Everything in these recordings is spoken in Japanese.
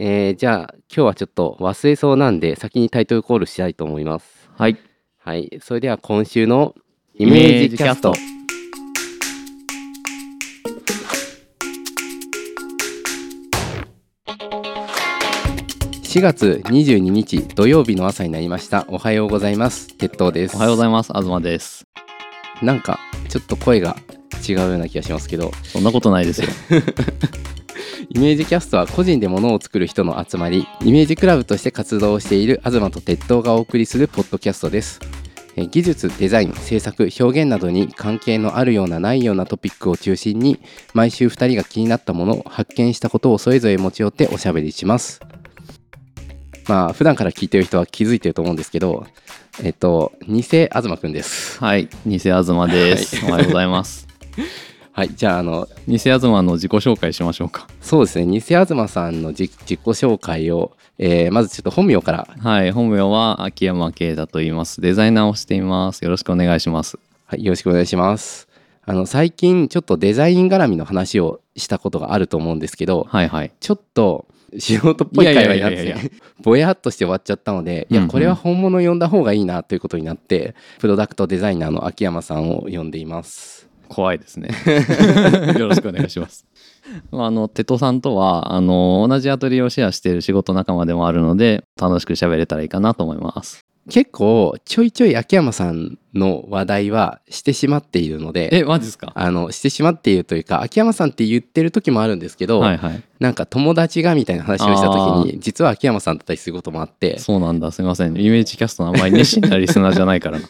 えー、じゃあ今日はちょっと忘れそうなんで先にタイトルコールしたいと思います。はい。はい、それでは今週のイメージキャスト。4月22日土曜日の朝になりました。おはようございます。鉄塔です。おはようございます。東です。なんかちょっと声が違うような気がしますけど、そんなことないですよ。イメージキャストは個人で物を作る人の集まりイメージクラブとして活動している東と鉄塔がお送りするポッドキャストですえー技術デザイン制作表現などに関係のあるようなないようなトピックを中心に毎週2人が気になったものを発見したことをそれぞれ持ち寄っておしゃべりしますまあ普段から聞いてる人は気づいてると思うんですけどえっと偽東くんですはい。偽東です、おはようございます。はいじゃああの偽東の自己紹介しましょうか。そうですね偽東さんの自自己紹介を、えーまずちょっと本名からはい。本名は秋山慶太と言います。デザイナーをしています。よろしくお願いします。はい、よろしくお願いします。あの最近ちょっとデザイン絡みの話をしたことがあると思うんですけど、はいはい。ちょっと素人っぽい会話になって ぼやっとして終わっちゃったので、いうんうんやこれは本物呼んだ方がいいなということになって、プロダクトデザイナーの秋山さんを呼んでいます。怖いですね。よろしくお願いします。まああの、テトさんとは、あの、同じアトリエをシェアしている仕事仲間でもあるので、楽しく喋れたらいいかなと思います。結構ちょいちょい秋山さんの話題はしてしまっているので、え、マジですか？あのしてしまっているというか秋山さんって言ってる時もあるんですけど、はいはい。なんか友達がみたいな話をした時に実は秋山さんだったりすることもあってそうなんだ。すみません。イメージキャストのあんまり熱心なリスナーじゃないからな。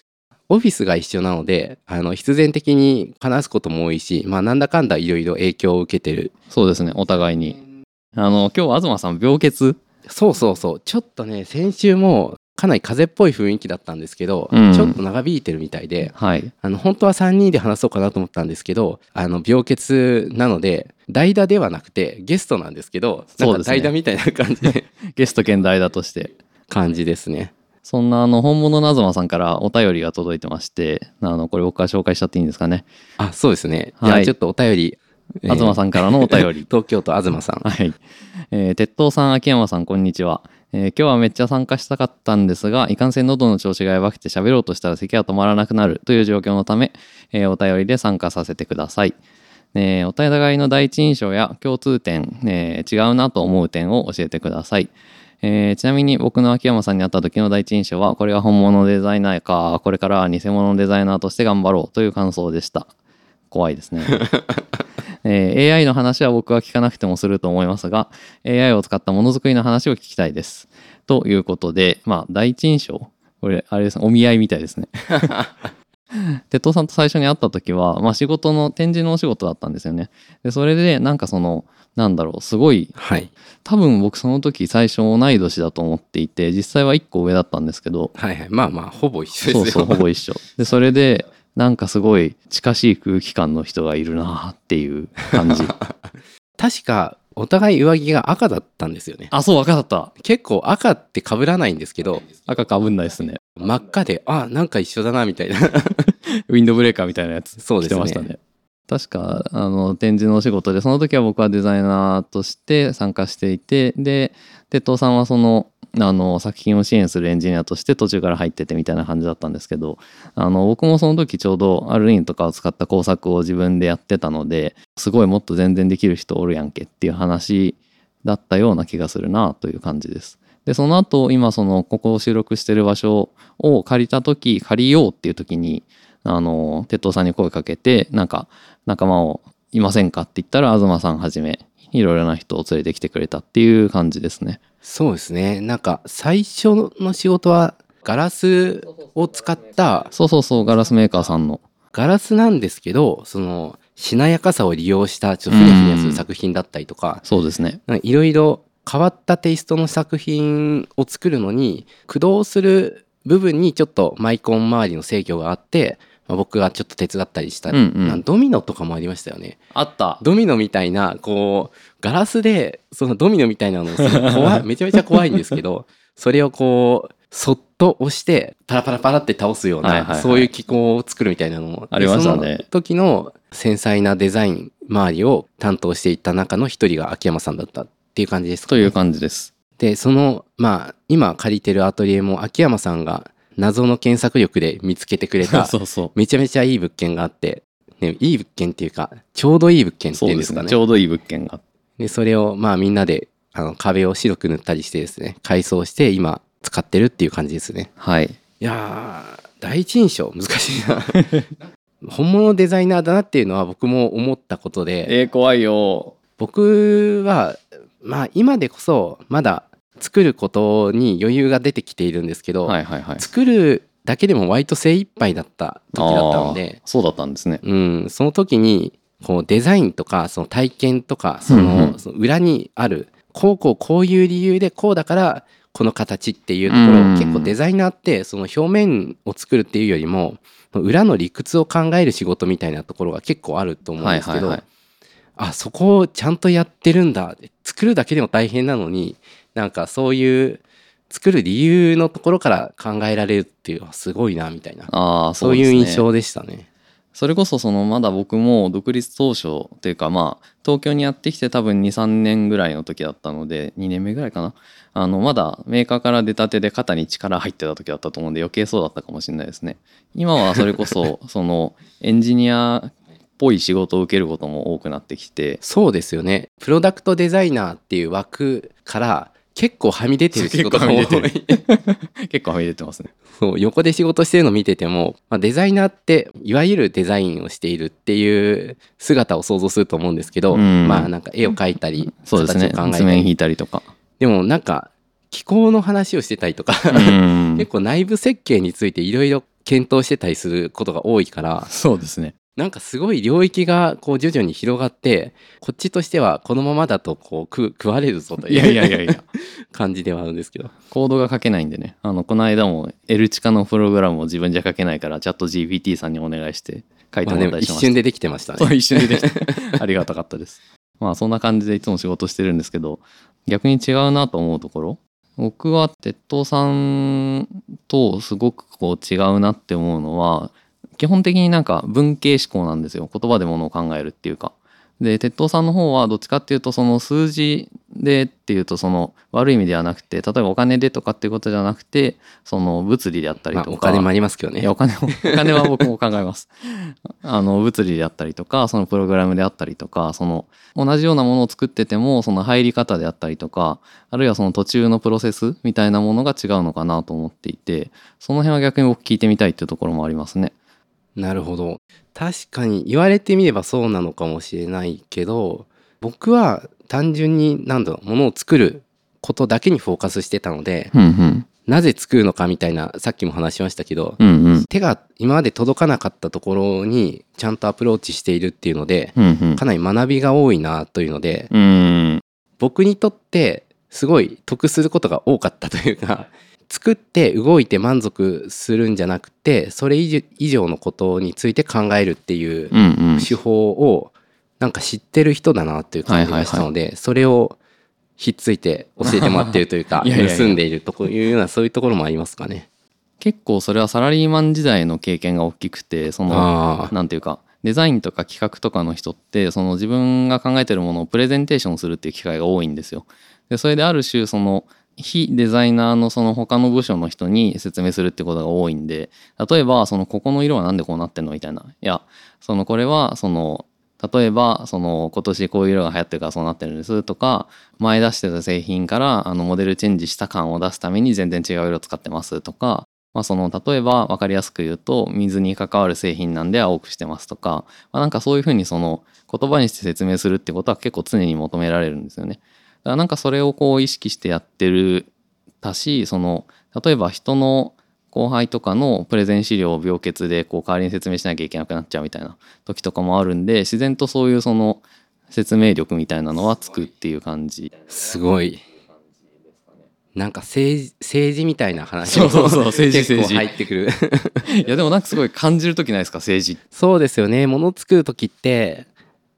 オフィスが一緒なのであの必然的に話すことも多いしまあなんだかんだいろいろ影響を受けてるそうですね。お互いに。あの、今日は東さん病欠？そうそうそうちょっとね先週もかなり風邪っぽい雰囲気だったんですけど、うんちょっと長引いてるみたいではい。あの本当は3人で話そうかなと思ったんですけどあの病欠なので代打ではなくてゲストなんですけどなんか代打みたいな感じで ゲスト兼代打として。感じですね。そんなあの本物の東さんからお便りが届いてまして、あのこれ僕から紹介しちゃっていいんですかね。あそうですね。はいじゃあちょっとお便り、えー東さんからのお便り。東京都東さん。はい。えー、鉄塔さん、秋山さん、こんにちは。えー今日はめっちゃ参加したかったんですが、いかんせん喉の調子がやばくて喋ろうとしたら咳が止まらなくなるという状況のため、えーお便りで参加させてください。えーお互いの第一印象や共通点、えー違うなと思う点を教えてください。えーちなみに僕の秋山さんに会った時の第一印象は、これが本物のデザイナーか、これからは偽物のデザイナーとして頑張ろうという感想でした。怖いですね。えー AI の話は僕は聞かなくてもすると思いますが AI を使ったものづくりの話を聞きたいです。ということでまあ第一印象？これあれですねお見合いみたいですね。鉄塔さんと最初に会った時は、まあ、仕事の展示のお仕事だったんですよね。でそれでなんかそのなんだろうすごいはい。多分僕その時最初同い年だと思っていて実際は1個上だったんですけどはいはい。まあまあ、ほぼ一緒ですよ。そうそうほぼ一緒で それでなんかすごい近しい空気感の人がいるなっていう感じ 確か、お互い上着が赤だったんですよね。あそう赤だった結構赤って被らないんですけど、赤かぶんないですね真っ赤で、あ、なんか一緒だな、みたいな。ウィンドブレーカーみたいなやつそうですねましたね確かあの展示のお仕事でその時は僕はデザイナーとして参加していてで鉄塔さんはそのあの作品を支援するエンジニアとして途中から入っててみたいな感じだったんですけどあの僕もその時ちょうどアルインとかを使った工作を自分でやってたのですごいもっと全然できる人おるやんけっていう話だったような気がするなという感じです。でその後今そのここを収録してる場所を借りた時借りようっていう時にあの鉄塔さんに声かけてなんか仲間をいませんかって言ったら東さんはじめいろいろな人を連れてきてくれたっていう感じですね。そうですね。なんか、最初の仕事は、ガラスを使った、そうそうそうガラスメーカーさんの。ガラスなんですけど、その、しなやかさを利用した、ちょっとふにゃふにゃする作品だったりとか、そうですね。いろいろ変わったテイストの作品を作るのに駆動する部分にちょっとマイコン周りの制御があって、まあ、僕がちょっと手伝ったりしたり、うんうん。ドミノとかもありましたよね。あった。ドミノみたいなこうガラスでそのドミノみたいなの 怖いめちゃめちゃ怖いんですけどそれをこうそっと押してパラパラパラって倒すような、はいはいはい。そういう機構を作るみたいなのも。ありましたね。でその時の繊細なデザイン周りを担当していった中の一人が秋山さんだったっっていう感じですか、という感じです。でそのまあ今借りてるアトリエも秋山さんが謎の検索力で見つけてくれた そうそう。めちゃめちゃいい物件があって、ね、いい物件っていうかちょうどいい物件って。いううんですかねちょうどいい物件が。でそれをまあみんなであの壁を白く塗ったりしてですね改装して今使ってるっていう感じですねはい。いやー第一印象難しいな 本物デザイナーだなっていうのは僕も思ったことでえー、怖いよ。僕はまあ今でこそまだ作ることに余裕が出てきているんですけど、はいはいはい。作るだけでも割と精一杯だった時だったのでそうだったんですね。うん、その時にこうデザインとかその体験とかその,、その裏にあるこうこうこういう理由でこうだからこの形っていうところを、うん結構デザイナーってその表面を作るっていうよりも裏の理屈を考える仕事みたいなところが結構あると思うんはいですけど、はいはい。あそこをちゃんとやってるんだ作るだけでも大変なのになんかそういう作る理由のところから考えられるっていうのはすごいなみたいな。ああ、そうね。いう印象でしたね。それこそそのまだ僕も独立当初っていうかまあ東京にやってきて多分23年ぐらいの時だったので2年目ぐらいかな。あのまだメーカーから出たてで肩に力入ってた時だったと思うんで余計そうだったかもしれないですね。今はそれこそ そのエンジニアっぽい仕事を受けることも多くなってきて。そうですよね。プロダクトデザイナーっていう枠から結構はみ出てる仕事が多い。結構はみ出てますね。そう横で仕事してるの見てても、まあ、デザイナーっていわゆるデザインをしているっていう姿を想像すると思うんですけど、うん。まあなんか絵を描いたりそうですね。形を考えた図面引りいたりとか。でもなんか気候の話をしてたりとか、うん。結構内部設計についていろいろ検討してたりすることが多いからそうですねなんかすごい領域がこう徐々に広がってこっちとしてはこのままだとこう食食われるぞといやいやいやいや。感じではあるんですけど。コードが書けないんでね。あのこの間も L チカのプログラムを自分じゃ書けないからチャット GPT さんにお願いして書いてももらったりしました、一瞬でできてましたそうね一瞬でできて。ありがたかったです。まあそんな感じでいつも仕事してるんですけど逆に違うなと思うところ。僕は鉄塔さんとすごくこう違うなって思うのは基本的になんか文系思考なんですよ言葉でものを考えるっていうかで鉄塔さんの方はどっちかっていうとその数字でっていうとその悪い意味ではなくて例えばお金でとかっていうことじゃなくてその物理であったりまあとか、お金もありますけどねいやお金もお金は僕も考えます。あの物理であったりとかそのプログラムであったりとかその同じようなものを作っててもその入り方であったりとかあるいはその途中のプロセスみたいなものが違うのかなと思っていてその辺は逆に僕聞いてみたいっていうところもありますね。なるほど。確かに言われてみればそうなのかもしれないけど僕は単純に何だろうものを作ることだけにフォーカスしてたのでうんうん。なぜ作るのかみたいなさっきも話しましたけど、うんうん。手が今まで届かなかったところにちゃんとアプローチしているっていうのでうんうん。かなり学びが多いなというのでうん。僕にとってすごい得することが多かったというか作って動いて満足するんじゃなくてそれ以上のことについて考えるっていう手法をなんか知ってる人だなっていう感じがしたので、それをひっついて教えてもらってるというか 盗んでいるとこいうようなそういうところもありますかね。結構それはサラリーマン時代の経験が大きくてそのああなんていうかデザインとか企画とかの人ってその自分が考えてるものをプレゼンテーションするっていう機会が多いんですよ。でそれである種その非デザイナーのその他の部署の人に説明するってことが多いんで例えばそのここの色はなんでこうなってんのみたいないやそのこれはその例えばその今年こういう色が流行ってるからそうなってるんですとか前出してた製品からあのモデルチェンジした感を出すために全然違う色使ってますとかまあ、その例えば分かりやすく言うと水に関わる製品なんで青くしてますとか、まあ、なんかそういうふうにその言葉にして説明するってことは結構常に求められるんですよね。だからなんかそれをこう意識してやってるたしその例えば人の後輩とかのプレゼン資料を病欠でこう代わりに説明しなきゃいけなくなっちゃうみたいな時とかもあるんで自然とそういうその説明力みたいなのはつくっていう感じ。すごい。なんか政治政治みたいな話そうそうそう政治結構政治入ってくる。いやでもなんかすごい感じる時ないですか政治。そうですよね。物作る時って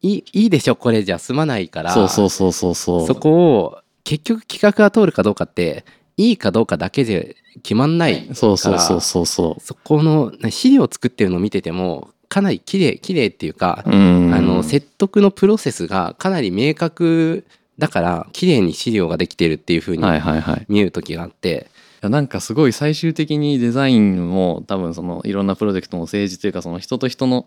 いいいいでしょこれじゃ済まないから。そうそうそうそうそう。そこを結局企画が通るかどうかっていいかどうかだけで決まんないから。そうそうそうそうそそこのな資料を作ってるのを見ててもかなり綺麗綺麗っていうか、あの説得のプロセスがかなり明確だから綺麗に資料ができてるっていう風にはいはいはい。見える時があって、いやなんかすごい最終的にデザインも多分そのいろんなプロジェクトも政治というかその人と人の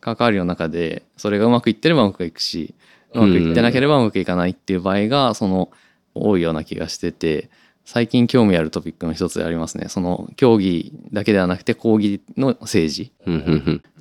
関わりの中でそれがうまくいってればうまくいくしうまくいってなければうまくいかないっていう場合がその多いような気がしてて最近興味あるトピックの一つでありますね。その競技だけではなくて講義の政治。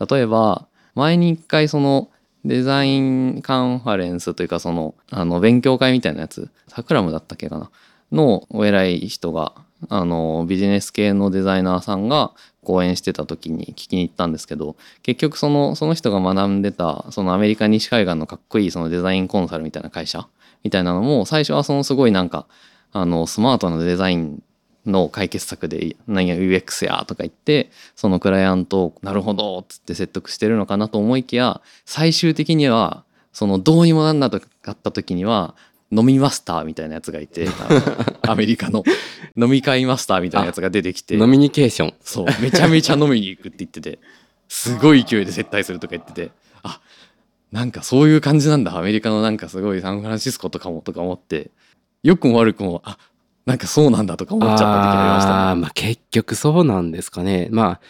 例えば前に一回そのデザインカンファレンスというかそのあの勉強会みたいなやつサクラムだったっけかな？のお偉い人があのビジネス系のデザイナーさんが講演してた時に聞きに行ったんですけど結局そのその人が学んでたそのアメリカ西海岸のかっこいいそのデザインコンサルみたいな会社？みたいなのも最初はそのすごいなんかあのスマートなデザインの解決策で何や UX や？とか言ってそのクライアントをなるほどっつって説得してるのかなと思いきや最終的にはそのどうにもなんなかった時には飲みマスターみたいなやつがいて アメリカの。飲み会マスターみたいなやつが出てきて。ノミニケーション。そう。めちゃめちゃ飲みに行くって言ってて。すごい勢いで接待するとか言ってて。あなんかそういう感じなんだ。アメリカのなんかすごいサンフランシスコとかもとか思って。良くも悪くもあなんかそうなんだとか思っちゃった時ありましたね。あーまあ結局そうなんですかね。まあ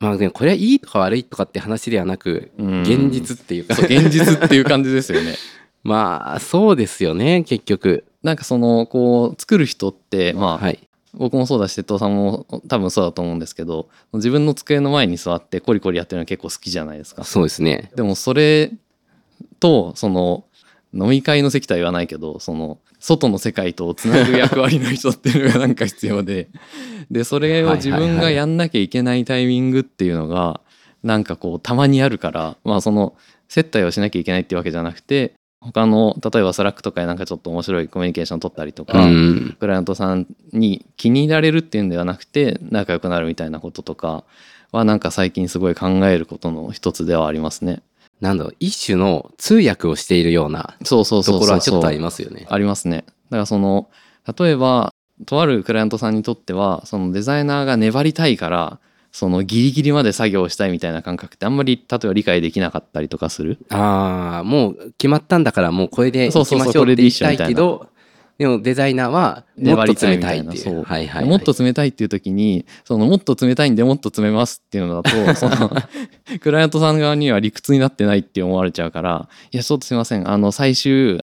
まあでもこれはいいとか悪いとかって話ではなくうん。現実っていうか。そう現実っていう感じですよね。まあそうですよね結局。なんかそのこう作る人ってまあ、はい。僕もそうだし鉄塔さんも多分そうだと思うんですけど自分の机の前に座ってコリコリやってるの結構好きじゃないですか。そうですね。でもそれとその飲み会の席とは言わないけどその外の世界とつなぐ役割の人っていうのが なんか必要で。でそれを自分がやんなきゃいけないタイミングっていうのがなんかこうたまにあるからまあその接待をしなきゃいけないっていうわけじゃなくて他の例えば Slack とかでなんかちょっと面白いコミュニケーション取ったりとか、うんクライアントさんに気に入られるっていうんではなくて仲良くなるみたいなこととかはなんか最近すごい考えることの一つではありますね。なんだろう一種の通訳をしているようなところはちょっとありますよねありますね。だからその例えばとあるクライアントさんにとってはそのデザイナーが粘りたいからそのギリギリまで作業をしたいみたいな感覚ってあんまり例えば理解できなかったりとかする？ああもう決まったんだからもうこれでいきましょうそうそうそうこれって言いたいけどでもデザイナーはもっと冷たいっていう。そうはいはいはい。もっと冷たいっていう時にそのもっと冷たいんでもっと詰めますっていうのだとその クライアントさん側には理屈になってないって思われちゃうからいやちょっとすいません。あの最終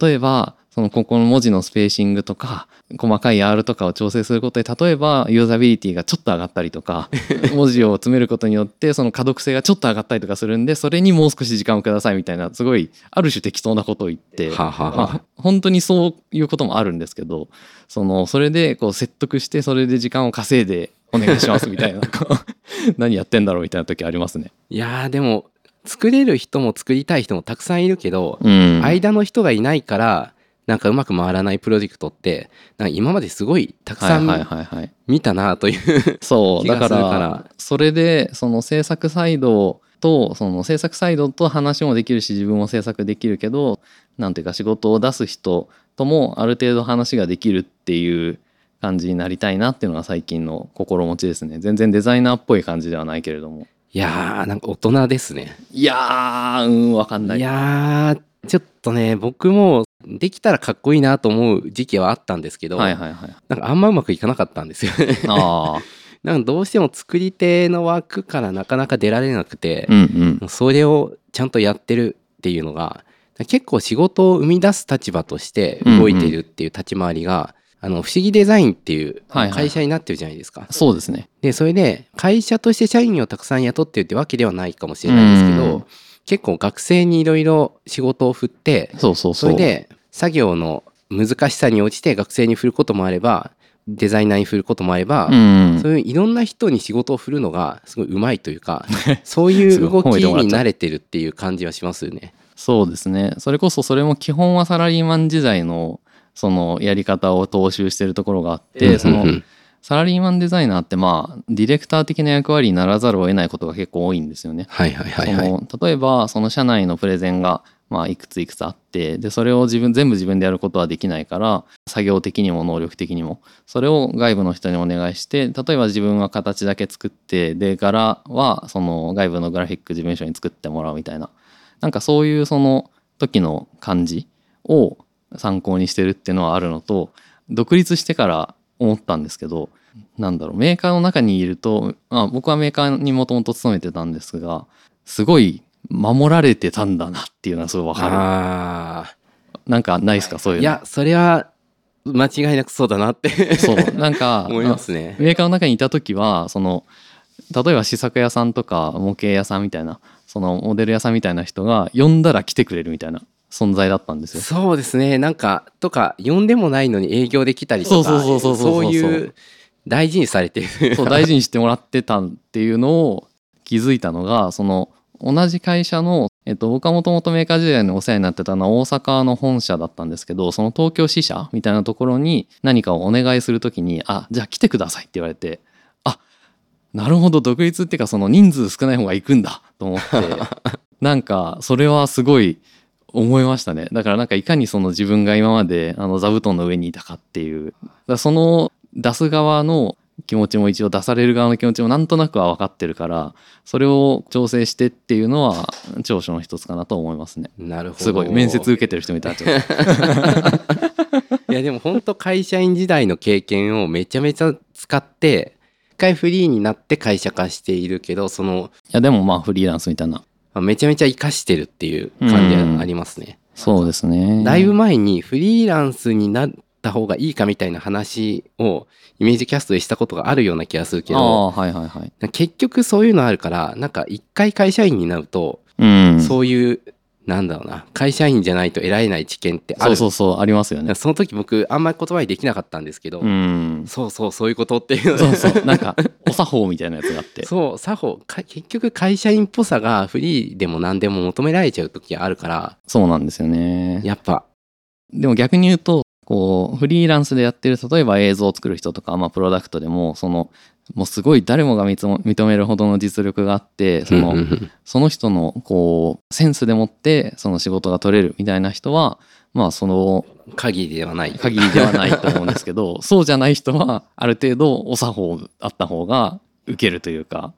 例えばそのここの文字のスペーシングとか細かい R とかを調整することで例えばユーザビリティがちょっと上がったりとか 文字を詰めることによってその可読性がちょっと上がったりとかするんでそれにもう少し時間をくださいみたいなすごいある種適当なことを言ってはあはあはあまあ、本当にそういうこともあるんですけどそのそれでこう説得してそれで時間を稼いでお願いしますみたいな 何やってんだろうみたいな時ありますね。いやーでも作れる人も作りたい人もたくさんいるけど、うん間の人がいないからなんかうまく回らないプロジェクトってなんか今まですごいたくさんはいはいはいはい。見たなという そうだからそれでその制作サイドとその制作サイドと話もできるし自分も制作できるけどなんていうか仕事を出す人ともある程度話ができるっていう感じになりたいなっていうのが最近の心持ちですね。全然デザイナーっぽい感じではないけれども。いやーなんか大人ですね。いやーうんわかんない。いやーちょっとね僕もできたらかっこいいなと思う時期はあったんですけど、はいはいはい。なんかあんまうまくいかなかったんですよね。ああ なんかどうしても作り手の枠からなかなか出られなくてう、んうん。それをちゃんとやってるっていうのが結構仕事を生み出す立場として動いてるっていう立ち回りが、あの不思議デザインっていうはいはい。会社になってるじゃないですか。そうですね。でそれで会社として社員をたくさん雇ってるってわけではないかもしれないですけど、うん。結構学生にいろいろ仕事を振ってそうそうそう。それで作業の難しさに応じて学生に振ることもあればデザイナーに振ることもあれば、うん。そういういろんな人に仕事を振るのがすごいうまいというか そういう動きに慣れてるっていう感じはしますよね。そうですね。それこそそれも基本はサラリーマン時代のそのやり方を踏襲してるところがあってそのサラリーマンデザイナーってまあディレクター的な役割にならざるを得ないことが結構多いんですよね。はいはいはい例えばその社内のプレゼンがまあいくついくつあってでそれを自分全部自分でやることはできないから作業的にも能力的にもそれを外部の人にお願いして例えば自分は形だけ作ってで柄はその外部のグラフィック事務所に作ってもらうみたいな。なんかそういうその時の感じを参考にしてるっていうのはあるのと独立してから思ったんですけどなんだろうメーカーの中にいると、まあ、僕はメーカーにもともと勤めてたんですがすごい守られてたんだなっていうのはすごいわかあるなんかないですか？そういうの。ーいやそれは間違いなくそうだなって。そう。なんか 思いますね。メーカーの中にいた時はその例えば試作屋さんとか模型屋さんみたいなそのモデル屋さんみたいな人が呼んだら来てくれるみたいな存在だったんですよ。そうですね。なんかとか呼んでもないのに営業できたりとかそうそうそうそうそう。そういう大事にされてる。そう大事にしてもらってたっていうのを気づいたのがその同じ会社の、えっと、僕はもともとメーカー時代にお世話になってたのは大阪の本社だったんですけどその東京支社みたいなところに何かをお願いするときに「あじゃあ来てください」って言われてあなるほど独立っていうかその人数少ない方が行くんだと思って なんかそれはすごい思いましたね。だからなんかいかにその自分が今まであの座布団の上にいたかっていう。だその出す側の気持ちも一応出される側の気持ちもなんとなくは分かってるからそれを調整してっていうのは長所の一つかなと思いますね。なるほど。すごい面接受けてる人みたい いやでも本当会社員時代の経験をめちゃめちゃ使って一回フリーになって会社化しているけどそのいやでもまあフリーランスみたいな。まあめちゃめちゃ活かしてるっていう感じがありますね。そうですね。だいぶ前にフリーランスになった方がいいかみたいな話をイメージキャストでしたことがあるような気がするけあどあはいはいはい。結局そういうのあるからなんか一回会社員になるとうん。そういうなんだろうな会社員じゃないと得られない知見ってある。そうそうそうありますよね。その時僕あんまり言葉にできなかったんですけど、うん。そうそうそういうことっていう。そうそうなんか お作法みたいなやつがあって。そう作法。か結局会社員っぽさがフリーでも何でも求められちゃう時があるから。そうなんですよね。やっぱ。でも逆に言うとこうフリーランスでやってる例えば映像を作る人とか、まあ、プロダクトでもそのもうすごい誰もが認めるほどの実力があってそのその人のこうセンスでもってその仕事が取れるみたいな人はまあその限りではない。限りではないと思うんですけど そうじゃない人はある程度お作法あった方が受けるというか。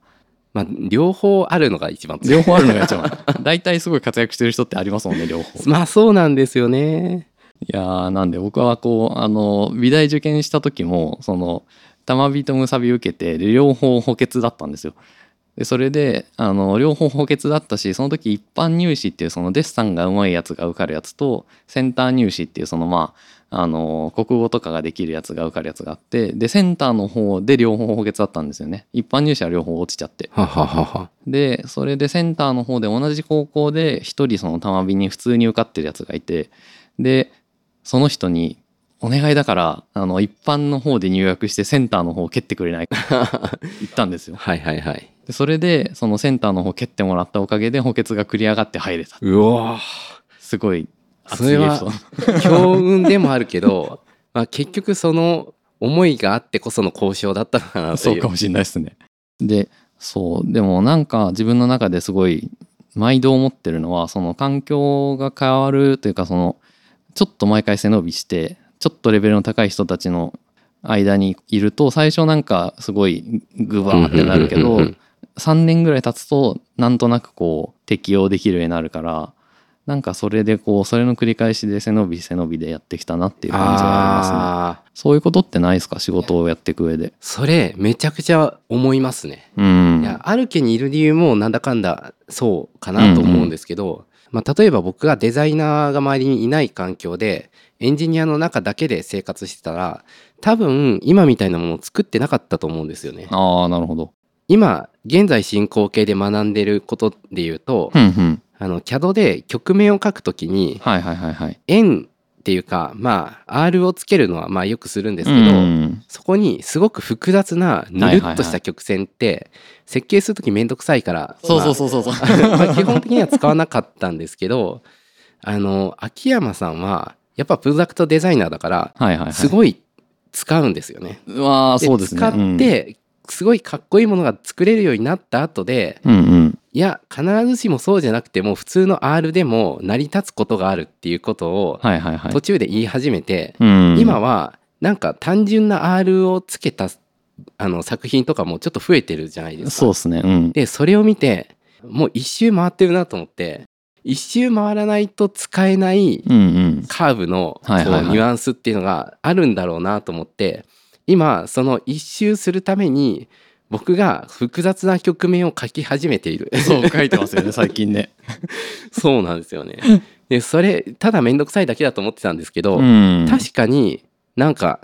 まあ両方あるのが一番両方あるのが一番。大体すごい活躍してる人ってありますもんね両方。まあそうなんですよねいやーなんで僕はこうあの美大受験した時もその玉美とむさび受けてで両方補欠だったんですよ。でそれであの両方補欠だったしその時一般入試っていうそのデッサンがうまいやつが受かるやつとセンター入試っていうそのまああの国語とかができるやつが受かるやつがあってでセンターの方で両方補欠だったんですよね。一般入試は両方落ちちゃって。でそれでセンターの方で同じ高校で一人その玉美に普通に受かってるやつがいてでその人に「お願いだからあの一般の方で入学してセンターの方を蹴ってくれないか」言ったんですよ。はいはいはい。でそれでそのセンターの方蹴ってもらったおかげで補欠が繰り上がって入れた。うわすごい熱それはいエピソード。強運でもあるけど、まあ、結局その思いがあってこその交渉だったのかなという。かもしれないですね。でそう。でもなんか自分の中ですごい毎度思ってるのはその環境が変わるというかそのちょっと毎回背伸びしてちょっとレベルの高い人たちの間にいると最初なんかすごいグバーってなるけどうんうんうんうん3年ぐらい経つとなんとなくこう適応できるようになるからなんかそれでこうそれの繰り返しで背伸び背伸びでやってきたなっていう感じはありますね。そういうことってないですか？仕事をやっていく上で。それめちゃくちゃ思いますねうん。いやある家にいる理由もなんだかんだそうかなと思うんですけど、まあ、例えば僕がデザイナーが周りにいない環境でエンジニアの中だけで生活してたら多分今みたいなものを作ってなかったと思うんですよね。ああなるほど。今現在進行形で学んでることで言うと、うんうん。あの CAD で曲名を書くときにはいはいはいはい。円っていうかまあ R をつけるのはまあよくするんですけど、うんそこにすごく複雑なぬるっとした曲線って設計する時めんどくさいからそうそうそうそうそう。まあ基本的には使わなかったんですけどあの秋山さんはやっぱプロダクトデザイナーだからはいはいはい。すごい使うんですよね。うわあそうですね。使ってすごいかっこいいものが作れるようになった後でうん、うんうん。いや必ずしもそうじゃなくても普通の R でも成り立つことがあるっていうことを。途中で言い始めて、うん、今はなんか単純な R をつけたあの作品とかもちょっと増えてるじゃないですか。そうですね。うん。でそれを見てもう一周回ってるなと思って一周回らないと使えないカーブのニュアンスっていうのがあるんだろうなと思って今その一周するために僕が複雑な局面を書き始めている。そう書いてますよね 最近ね。そうなんですよね。でそれただ面倒くさいだけだと思ってたんですけど、うん。確かになんか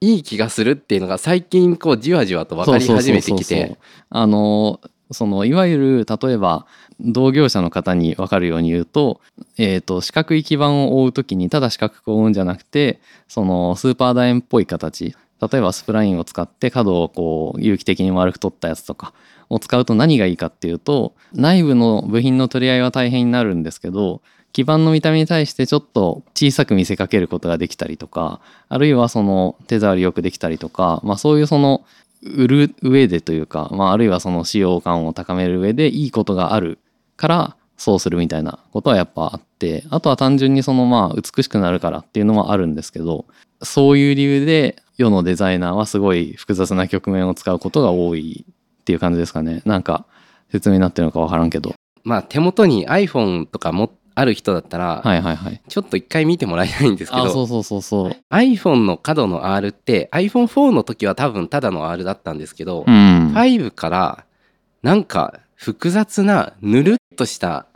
いい気がするっていうのが最近こうじわじわと分かり始めてきて。あのそのいわゆる例えば同業者の方に分かるように言うと,、えー、と四角い基板を覆う時にただ四角く覆うんじゃなくてそのスーパー楕円っぽい形例えばスプラインを使って角をこう有機的に丸く取ったやつとかを使うと何がいいかっていうと内部の部品の取り合いは大変になるんですけど基板の見た目に対してちょっと小さく見せかけることができたりとかあるいはその手触りよくできたりとか、まあ、そういうその売る上でというか、まあ、あるいはその使用感を高める上でいいことがあるからそうするみたいなことはやっぱあってあとは単純にそのまあ美しくなるからっていうのもあるんですけどそういう理由で世のデザイナーはすごい複雑な局面を使うことが多いっていう感じですかね。なんか説明になってるのか分からんけど。まあ手元に iPhone とかもある人だったら、はいはいはい。ちょっと一回見てもらいたいんですけどあそうそうそうそう。iPhone の角の R って iPhone4 の時は多分ただの R だったんですけど、うん。5からなんか複雑なぬるっとした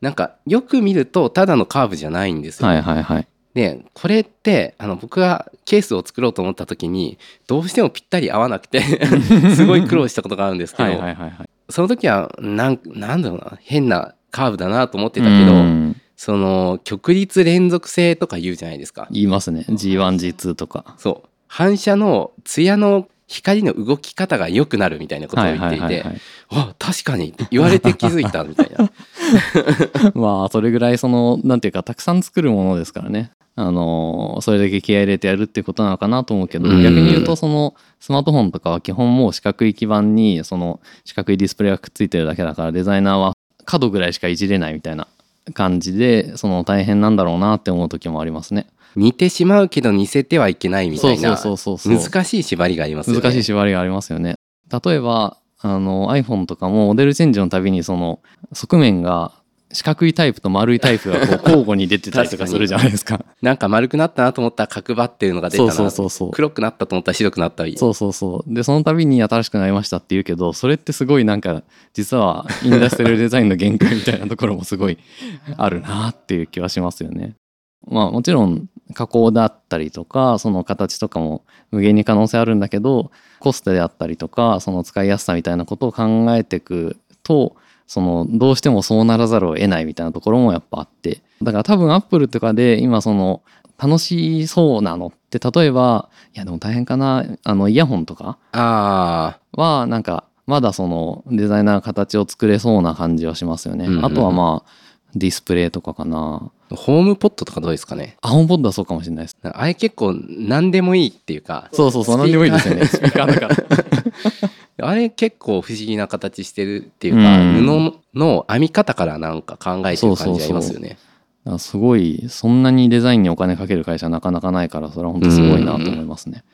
なんかよく見るとただのカーブじゃないんですよ、はいはいはいでこれってあの僕がケースを作ろうと思った時にどうしてもぴったり合わなくて すごい苦労したことがあるんですけど、はいはいはいはい。その時はなんなんだろうな変なカーブだなと思ってたけど、うん。その曲率連続性とか言うじゃないですか。言いますね。G1G2 とか。そう。反射の艶の光の動き方が良くなるみたいなことをはい言っていて、はいはいはい。あ確かにって言われて気づいたみたいな。まあそれぐらいそのなんていうかたくさん作るものですからねあのそれだけ気合い入れてやるってことなのかなと思うけどうん逆に言うとそのスマートフォンとかは基本もう四角い基板にその四角いディスプレイがくっついてるだけだからデザイナーは角ぐらいしかいじれないみたいな感じでその大変なんだろうなって思う時もありますね。似てしまうけど似せてはいけないみたいなそうそうそうそう難しい縛りがありますよね難しい縛りがありますよね。例えばあの iPhone とかもモデルチェンジのたびにその側面が四角いタイプと丸いタイプがこう交互に出てたりとかするじゃないですか。なんか丸くなったなと思ったら角張ってるのが出たなそうそうそう。黒くなったと思ったら白くなったりそうそうそう。でその度に新しくなりましたって言うけどそれってすごいなんか実はインダストリアルデザインの限界みたいなところもすごいあるなっていう気はしますよね。まあもちろん加工だったりとかその形とかも無限に可能性あるんだけどコストであったりとかその使いやすさみたいなことを考えていくとそのどうしてもそうならざるを得ないみたいなところもやっぱあって。だから多分アップルとかで今その楽しそうなのって例えばいやでも大変かなあのイヤホンとかあはなんかまだそのデザイナー形を作れそうな感じはしますよね、うんうんうん。あとはまあディスプレイとかかな。あホームポットとかどうですかね？アホンポッドはそうかもしれないです。あれ結構何でもいいっていうかそうそうそう何でもいいですよね。スピーカーだから。あれ結構不思議な形してるっていうか、うん。布の編み方からなんか考えてる感じありますよね。だからすごいそんなにデザインにお金かける会社なかなかないからそれは本当すごいなと思いますね。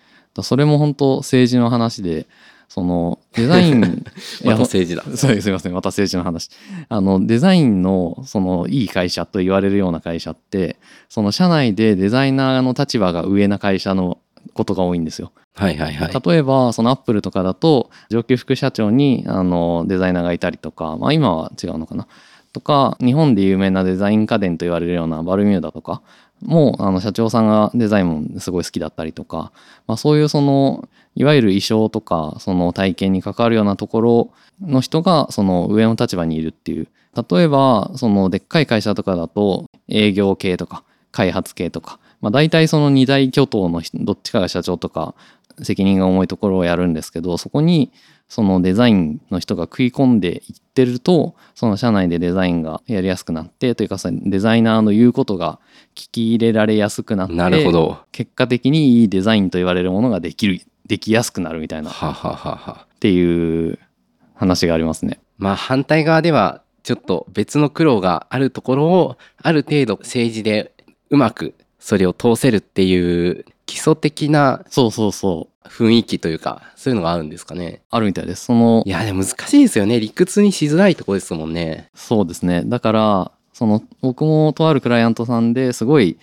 それも本当政治の話でそのデザイン いまやた政治だ。そうすいませんまた政治の話あのデザインのそのいい会社と言われるような会社ってその社内でデザイナーの立場が上な会社のことが多いんですよ。はいはいはい。例えばそのアップルとかだと上級副社長にあのデザイナーがいたりとか、まあ、今は違うのかなとか日本で有名なデザイン家電と言われるようなバルミューダとかもあの社長さんがデザインもすごい好きだったりとか、まあ、そういうそのいわゆる衣装とかその体験に関わるようなところの人がその上の立場にいるっていう例えばそのでっかい会社とかだと営業系とか開発系とか、まあ、大体その二大巨頭の人どっちかが社長とか責任が重いところをやるんですけどそこにそのデザインの人が食い込んでいってるとその社内でデザインがやりやすくなってというかそのデザイナーの言うことが聞き入れられやすくなってなるほど。結果的にいいデザインと言われるものができるできやすくなるみたいなっはははは。ていう話がありますね。まあ反対側ではちょっと別の苦労があるところをある程度政治でうまくそれを通せるっていう基礎的なそうそうそう雰囲気というかそういうのがあるんですかね。あるみたいです。そのいやでも難しいですよね理屈にしづらいところですもんね。そうですねだからその僕もとあるクライアントさんですごい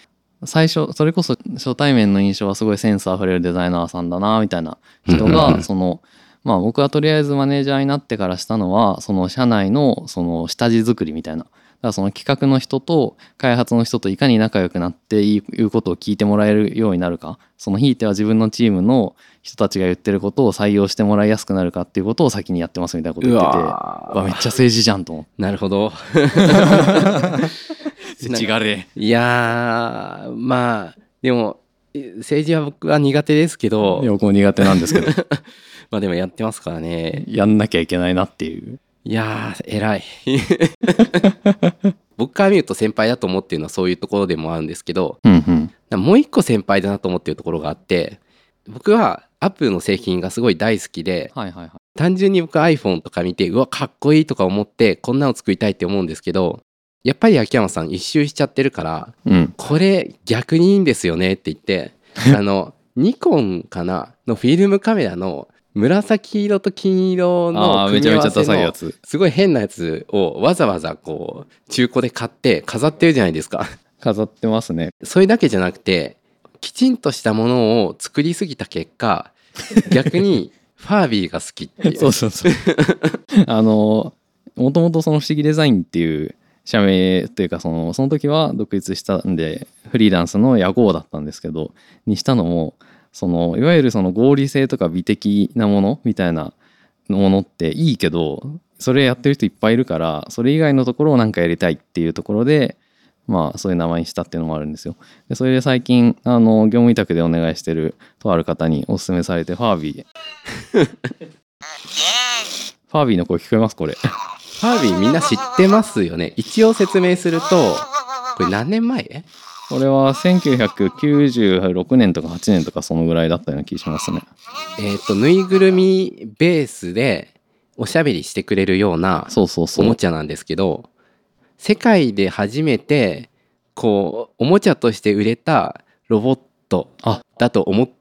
最初それこそ初対面の印象はすごいセンスあふれるデザイナーさんだなみたいな人がそのまあ僕はとりあえずマネージャーになってからしたのはその社内のその下地作りみたいな。だからその企画の人と開発の人といかに仲良くなっていうことを聞いてもらえるようになるか。そのひいては自分のチームの人たちが言ってることを採用してもらいやすくなるかっていうことを先にやってますみたいなことう言っててわめっちゃ政治じゃんと思って。なるほど。違れいやー、まあ、でも、え政治は僕は苦手ですけど、僕も苦手なんですけど。まあでもやってますからね。やんなきゃいけないなっていう。いやー、偉い。僕から見ると先輩だと思ってるのはそういうところでもあるんですけど、うんうん。もう一個先輩だなと思ってるところがあって、僕はアップルの製品がすごい大好きで、はいはいはい。単純に僕 iPhone とか見て、うわ、かっこいいとか思って、こんなの作りたいって思うんですけど、やっぱり秋山さん一周しちゃってるから、うんこれ逆にいいんですよねって言って、あの、ニコンかなのフィルムカメラの紫色と金色あの組み合わせのすごい変なやつをわざわざこう中古で買って飾ってるじゃないですか。飾ってますねそれだけじゃなくてきちんとしたものを作りすぎた結果逆に ファービーが好きっていう。そうそうそうあのもともとその不思議デザインっていう社名っていうかそのその時は独立したんでフリーランスの屋号だったんですけどにしたのもそのいわゆるその合理性とか美的なものみたいなものっていいけどそれやってる人いっぱいいるからそれ以外のところをなんかやりたいっていうところでまあそういう名前にしたっていうのもあるんですよ。でそれで最近あの業務委託でお願いしてるとある方にお勧めされてファービー ファービーの声聞こえます？これ。ファービーみんな知ってますよね？一応説明するとこれ何年前？これは1996年とか8年とかそのぐらいだったような気がしますね。えっ、とぬいぐるみベースでおしゃべりしてくれるようなそうそうそおう。もちゃなんですけど世界で初めてこうおもちゃとして売れたロボットあだと思って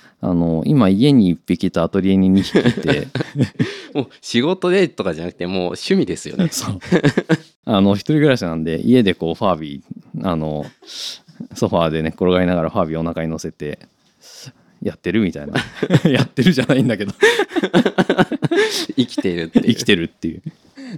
かね もう仕事でとかじゃなくてもう趣味ですよね。そう。あの一人暮らしなんで家でこうファービーあのソファーで寝っ転がりながらファービーお腹に乗せてやってるみたいな。やってるじゃないんだけど。生きてるっていう。生きてるっていう。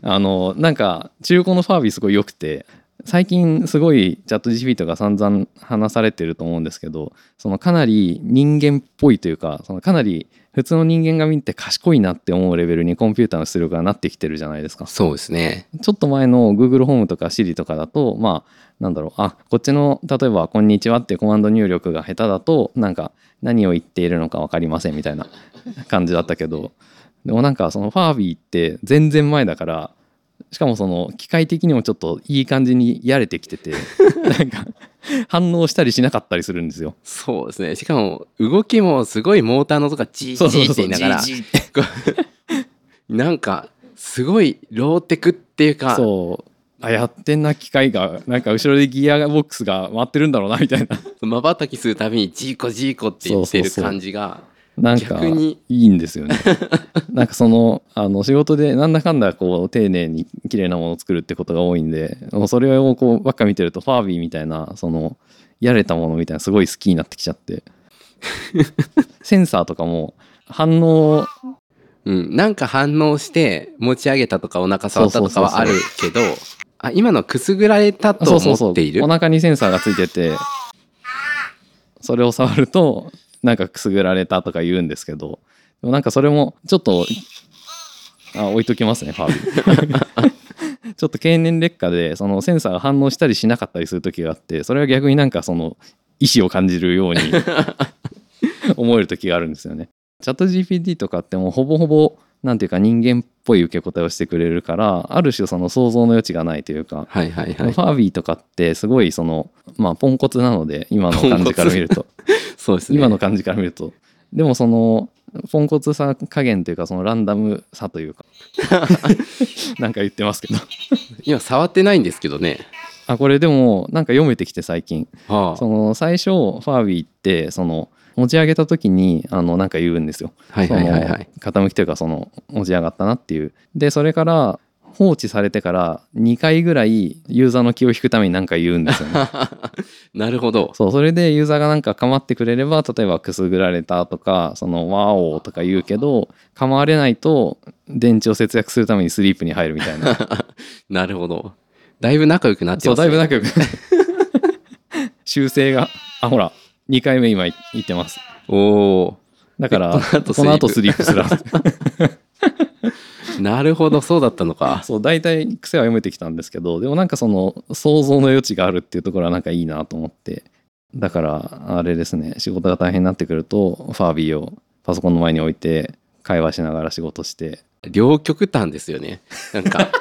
あのなんか中古のファービーすごい良くて最近すごいチャット GPT が散々話されてると思うんですけどそのかなり人間っぽいというかそのかなり普通の人間が見て賢いなって思うレベルにコンピューターの出力がなってきてるじゃないですか。そうですねちょっと前の Google ホームとか Siri とかだとまあなんだろうあこっちの例えば「こんにちは」ってコマンド入力が下手だとなんか何を言っているのか分かりませんみたいな感じだったけどでもなんかそのファービーって全然前だからしかもその機械的にもちょっといい感じにやれてきてて なんか反応したりしなかったりするんですよ。そうですね。しかも動きもすごいモーターの音がジージーって言いながらなんかすごいローテクっていうかそう。あやってんな機械がなんか後ろでギアボックスが回ってるんだろうなみたいな。まばたきするたびにジーコジーコって言ってる感じがなんかいいんですよね。なんかそのあの仕事でなんだかんだこう丁寧に綺麗なものを作るってことが多いんでもうそれをこうばっか見てるとファービーみたいなそのやれたものみたいなすごい好きになってきちゃって。センサーとかも反応うん、なんか反応して持ち上げたとかお腹触ったとかはあるけどあ今のはくすぐられたとそうそうそう。思っているお腹にセンサーがついててそれを触るとなんかくすぐられたとか言うんですけどでもなんかそれもちょっとあ置いときますねファービー。ちょっと経年劣化でそのセンサーが反応したりしなかったりする時があってそれは逆になんかその意思を感じるように思える時があるんですよね。チャット GPT とかってもうほぼほぼなんていうか人間っぽい受け答えをしてくれるからある種その想像の余地がないというか、はいはいはい。ファービーとかってすごいそのまあポンコツなので今の感じから見ると。そうですね。今の感じから見ると。でもそのポンコツさ加減というかそのランダムさというか。なんか言ってますけど。今触ってないんですけどね。あこれでもなんか読めてきて最近。はその最初ファービーってその持ち上げた時にあのなんか言うんですよ。はいはいはい傾きというかその持ち上がったなっていう。でそれから放置されてから2回ぐらいユーザーの気を引くために何か言うんですよね。なるほどそうそれでユーザーがなんか構ってくれれば例えばくすぐられたとかそのワオとか言うけど構われないと電池を節約するためにスリープに入るみたいな。なるほどだいぶ仲良くなってそうますねだいぶ仲良く 修正があほら2回目今言ってます。おおだからこの後スリープ。する なるほどそうだったのか。そう大体癖は読めてきたんですけどでもなんかその想像の余地があるっていうところはなんかいいなと思って。だからあれですね仕事が大変になってくるとファービーをパソコンの前に置いて会話しながら仕事して。両極端ですよね。なんか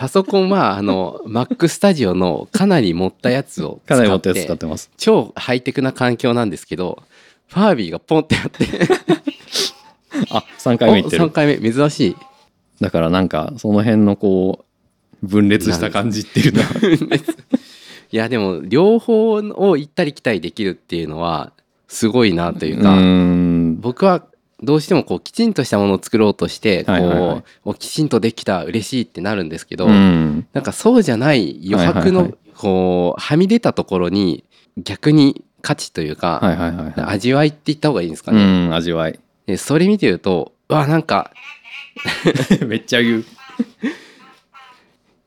パソコンはあの Mac スタジオのかなり持ったやつを使かなり持ったやつって使ってます。超ハイテクな環境なんですけどファービーがポンってやって。あ3回目いって3る回目珍しい。だからなんかその辺のこう分裂した感じっていうのは。いやでも両方を行ったり来たりできるっていうのはすごいなというか、僕はどうしてもこうきちんとしたものを作ろうとしてこう、はいはい。はいおきちんとできた嬉しいってなるんですけど、うん。なんかそうじゃない余白のこうはみ出たところに逆に価値というか、はいはいはいは味わいって言った方がいいんですかい、ね。うん味わい。でそれ見てるとうわなんか めっちゃ言う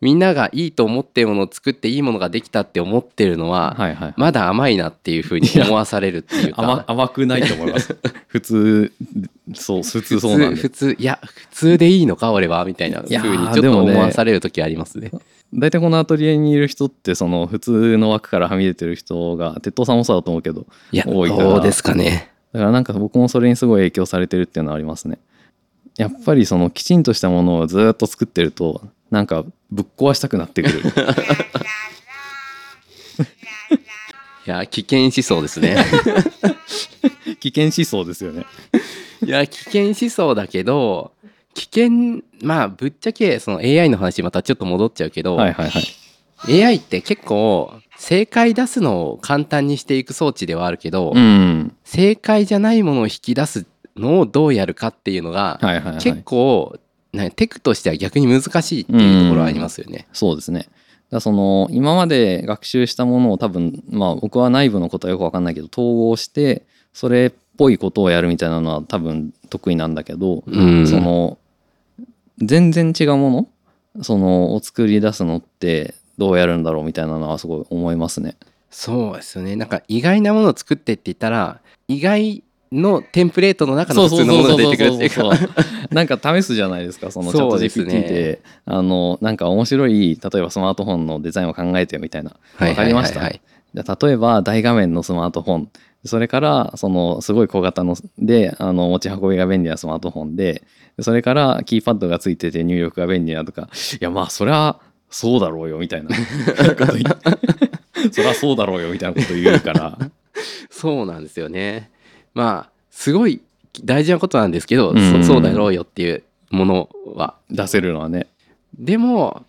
みんながいいと思ってるものを作っていいものができたって思ってるのは、はいはいまだ甘いなっていうふうに思わされるっていう甘か。甘くないと思います 普通そう普通そうなんで普通いや普通でいいのか俺はみたいなふうにちょっとでもね思わされる時ありますね。大体このアトリエにいる人ってその普通の枠からはみ出てる人が鉄塔さんもそうだと思うけどいや多いからどうですかね。だからなんか僕もそれにすごい影響されてるっていうのはありますねやっぱりそのきちんとしたものをずっと作ってるとなんかぶっ壊したくなってくる。いや危険思想ですね。危険思想ですよね。いや危険思想だけど危険まあぶっちゃけその AI の話またちょっと戻っちゃうけど、はいはいはい。AI って結構正解出すのを簡単にしていく装置ではあるけど、うん。正解じゃないものを引き出すのをどうやるかっていうのが、はいはいはい。結構、ね、テクとしては逆に難しいっていうところはありますよね。そうですね。だからその今まで学習したものを多分まあ僕は内部のことはよく分かんないけど統合してそれっぽいことをやるみたいなのは多分得意なんだけど、うんその全然違うものそのを作り出すのってどうやるんだろうみたいなのはすごい思いますね。そうですよねなんか意外なものを作ってって言ったら意外のテンプレートの中の普通のものが出てくるっていうか。なんか試すじゃないですかそのチャットそうですね GPT であのなんか面白い例えばスマートフォンのデザインを考えてよみたいな。わかりました？はいはいじゃあ例えば大画面のスマートフォン。それからそのすごい小型のであの持ち運びが便利なスマートフォンで。それからキーパッドがついてて入力が便利なとか。いやまあそりゃそうだろうよみたいな。そりゃそうだろうよみたいなこと言うから。そうなんですよね。まあすごい大事なことなんですけど、うん。そそうだろうよっていうものは。出せるのはね。でも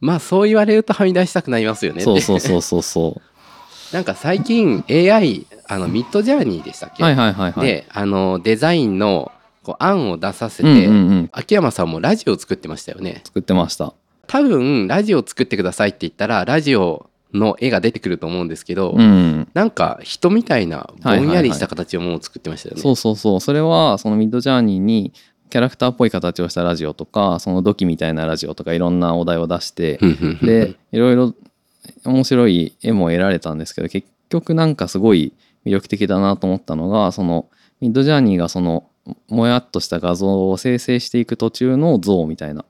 まあそう言われるとはみ出したくなりますよね。そうそうそうそうそ なんか最近 AI あのミッドジャーニーでしたっけ、うはいはいはいはい。であのデザインのこう案を出させて、うんうんうん。秋山さんもラジオを作ってましたよね。作ってました。多分ラジオを作ってくださいって言ったらラジオの絵が出てくると思うんですけど、うん。なんか人みたいなぼんやりした形のものを作ってましたよね。そうそうそう。それはそのミッドジャーニーにキャラクターっぽい形をしたラジオとかその土器みたいなラジオとかいろんなお題を出してでいろいろ面白い絵も得られたんですけど結局なんかすごい魅力的だなと思ったのがそのミッドジャーニーがそのもやっとした画像を生成していく途中の像みたいな。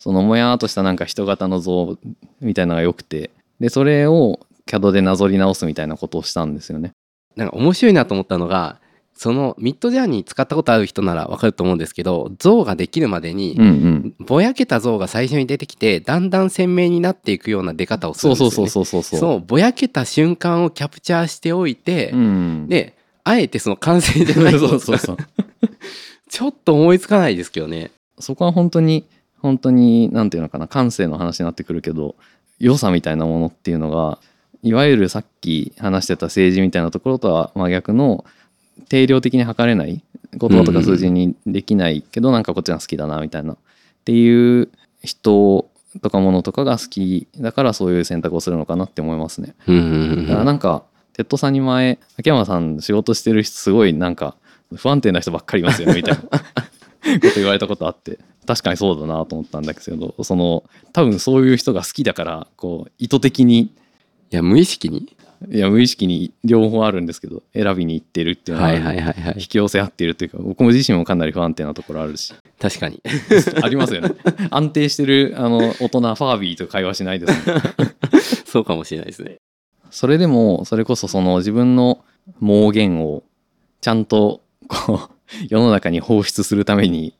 そのもやっとしたなんか人型の像みたいなのが良くてでそれを CAD でなぞり直すみたいなことをしたんですよね。なんか面白いなと思ったのがそのミッドジャーニー使ったことある人ならわかると思うんですけど像ができるまでに、うんうん。ぼやけた像が最初に出てきてだんだん鮮明になっていくような出方をするそうんですよ、ね、そうそうそうそうそうぼやけた瞬間をキャプチャーしておいて、うん、であえてその完成じゃない。そうそうそう。ちょっと思いつかないですけどね。そこは本当に本当になんていうのかな感性の話になってくるけど良さみたいなものっていうのがいわゆるさっき話してた政治みたいなところとは真逆の定量的に測れない言葉とか数字にできないけどなんかこっちが好きだなみたいなっていう人とかものとかが好きだからそういう選択をするのかなって思いますね。うんうん。だからなんかテッドさんに前秋山さん仕事してる人すごいなんか不安定な人ばっかりいますよねみたいなこと言われたことあって確かにそうだなと思ったんだけどその多分そういう人が好きだからこう意図的にいや無意識に？いや無意識に両方あるんですけど選びに行ってるっていうのは,、引き寄せ合っているというか僕も自身もかなり不安定なところあるし。確かに。ありますよね。安定してるあの大人ファービーと会話しないですね。そうかもしれないですね。それでもそれこそその自分の妄言をちゃんとこう世の中に放出するために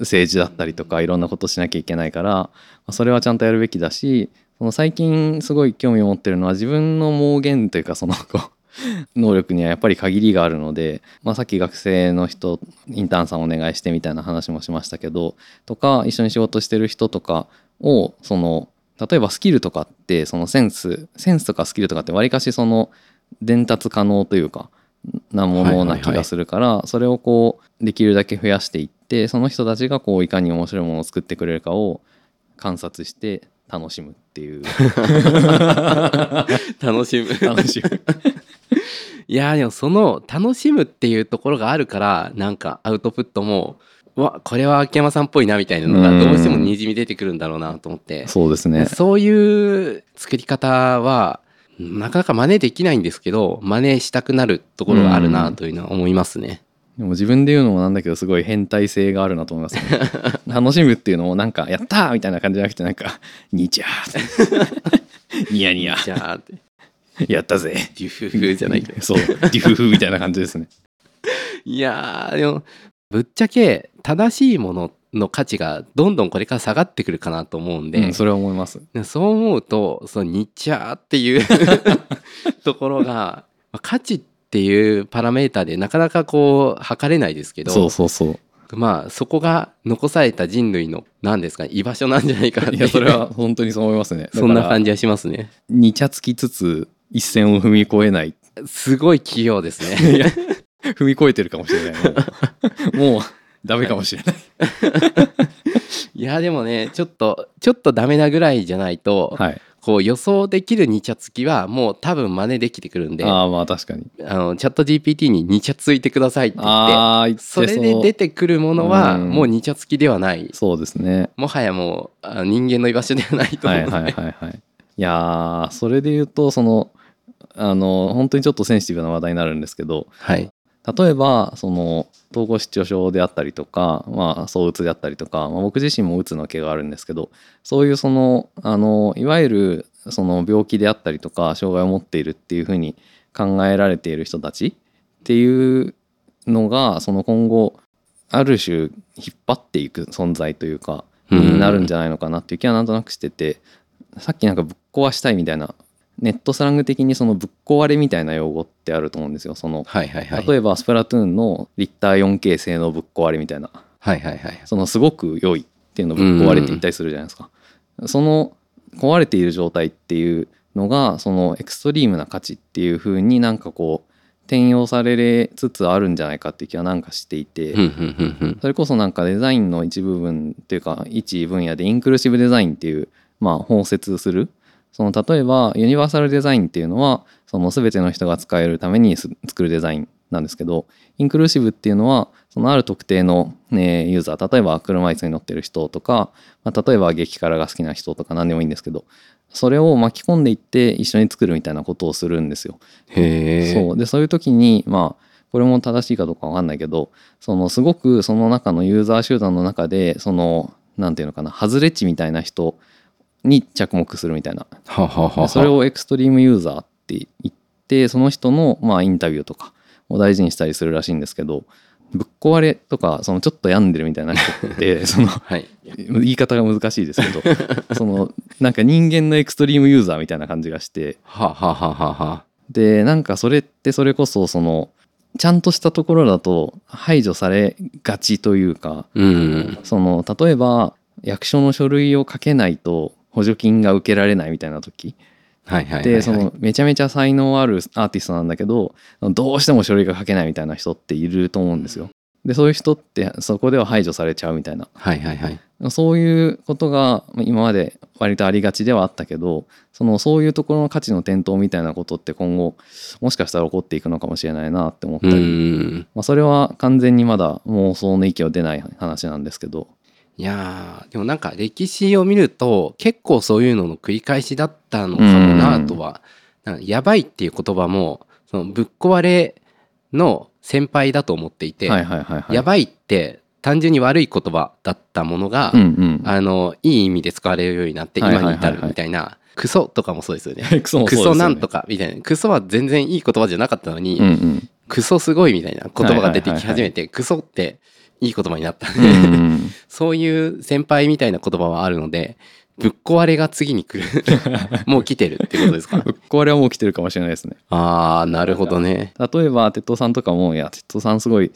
政治だったりとかいろんなことしなきゃいけないからそれはちゃんとやるべきだしその最近すごい興味を持ってるのは自分の妄言というかそのこう能力にはやっぱり限りがあるので、まあ、さっき学生の人インターンさんお願いしてみたいな話もしましたけどとか一緒に仕事してる人とかをその例えばスキルとかってそのセンスセンスとかスキルとかってわりかしその伝達可能というかなものな気がするから、それをこうできるだけ増やしていってその人たちがこういかに面白いものを作ってくれるかを観察して楽しむっていう。楽しむ。楽しむ。いやーでもその楽しむっていうところがあるからなんかアウトプットもうわこれは秋山さんっぽいなみたいなのがどうしてもにじみ出てくるんだろうなと思って。そうですね。そういう作り方はなかなか真似できないんですけど真似したくなるところがあるなというのは思いますね。でも自分で言うのもなんだけどすごい変態性があるなと思いますね。楽しむっていうのもなんか「やったー!」みたいな感じじゃなくてなんか 「にちゃー」ニヤニヤ。やったぜ。デュフフじゃないけど。そう。デュフフみたいな感じですね。いやーでもぶっちゃけ正しいものの価値がどんどんこれから下がってくるかなと思うんで、うん、それは思います。そう思うとそのニッチャーっていう ところがまあ価値っていうパラメータでなかなかこう測れないですけどそうそうそう。まあそこが残された人類の何ですかね居場所なんじゃないかなって。それは本当にそう思いますね。そんな感じじはしますね。にちゃつきつつ一線を踏み越えない。すごい器用ですね。踏み越えてるかもしれない。もう。もうダメかもしれない。い。やでもねちょっとちょっとダメなぐらいじゃないと、はい。こう予想できるニチャつきはもう多分真似できてくるんであああまあ確かに。のチャット GPT にニチャついてくださいって言ってそれで出てくるものはうん。もうニチャつきではない。そうですね。もはやもうあ人間の居場所ではないと思う。はいはいはいはい。いやーそれで言うとそのあの本当にちょっとセンシティブな話題になるんですけどはい例えばその統合失調症であったりとか、まあ、躁うつであったりとか、まあ、僕自身もうつの毛があるんですけどそういうそのあのいわゆるその病気であったりとか障害を持っているっていうふうに考えられている人たちっていうのがその今後ある種引っ張っていく存在というかうん。になるんじゃないのかなっていう気はなんとなくしててさっきなんかぶっ壊したいみたいなネットスラング的にそのぶっ壊れみたいな用語ってあると思うんですよ。そのはいはいはい。例えばスプラトゥーンのリッター 4K 性能ぶっ壊れみたいな。はいはいはいそのすごく良いっていうのぶっ壊れていたりするじゃないですか、その壊れている状態っていうのがそのエクストリームな価値っていう風になんかこう転用されつつあるんじゃないかっていう気はなんかしていて、うんうんうんうん。それこそなんかデザインの一部分っていうか一分野でインクルーシブデザインっていうまあ包摂するその例えばユニバーサルデザインっていうのはその全ての人が使えるためにす作るデザインなんですけどインクルーシブっていうのはそのある特定の、ね、ユーザー例えば車椅子に乗ってる人とか、まあ、例えば激辛が好きな人とか何でもいいんですけどそれを巻き込んでいって一緒に作るみたいなことをするんですよ。へえそうでそういう時にまあこれも正しいかどうかわかんないけどそのすごくその中のユーザー集団の中でそのなんていうのかな外れ値みたいな人に着目するみたいな。それをエクストリームユーザーって言ってその人のまあインタビューとかを大事にしたりするらしいんですけどぶっ壊れとかそのちょっと病んでるみたいな人って そのはい。言い方が難しいですけど そのなんか人間のエクストリームユーザーみたいな感じがして。でなんかそれってそれこそそのちゃんとしたところだと排除されがちというかうん。その例えば役所の書類を書けないと補助金が受けられないみたいな時。でそのめちゃめちゃ才能あるアーティストなんだけどどうしても書類が書けないみたいな人っていると思うんですよ。でそういう人ってそこでは排除されちゃうみたいな。はいはいはい。そういうことがまあ今まで割とありがちではあったけどそのそういうところの価値の転倒みたいなことって今後もしかしたら起こっていくのかもしれないなって思ったうり、ん。まあ、それは完全にまだ妄想の域を出ない話なんですけどいやーでもなんか歴史を見ると結構そういうのの繰り返しだったのかもなとは、なんかやばいっていう言葉もそのぶっ壊れの先輩だと思っていて。やばいって単純に悪い言葉だったものが、うんうん。あのいい意味で使われるようになってはい今に至るみたいなクソとかもそうですよね クソもクソなんとかみたいなクソは全然いい言葉じゃなかったのに、うんうん。クソすごいみたいな言葉が出てき始めて、クソっていい言葉になったんで、うんうんそういう先輩みたいな言葉はあるのでぶっ壊れが次に来る もう来てるっていうことですか？ぶっ壊れはもう来てるかもしれないですね。ああなるほどね例えば、鉄道さんとかも、いや、鉄道さんすごい、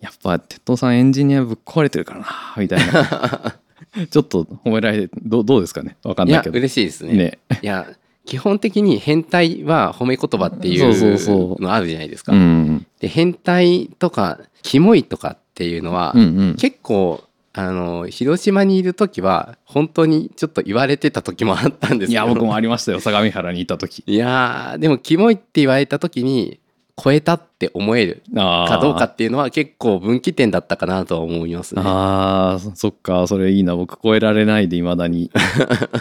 やっぱ、鉄道さんエンジニアぶっ壊れてるからな、みたいな。ちょっと褒められて、どうどうですかね？わかんいやないけど。嬉しいですねね。いや基本的に変態は褒め言葉っていそうのあるじゃないですかうん。で変態とかキモいとかっていうのは、うんうん。結構あの広島にいる時は本当にちょっと言われてた時もあったんですけどいや、僕もありましたよ、相模原にいた時。いやーでもキモいって言われた時に超えたって思えるかどうかっていうのは結構分岐点だったかなとは思いますね。あーそっか、それいいな。僕超えられないで、いまだに。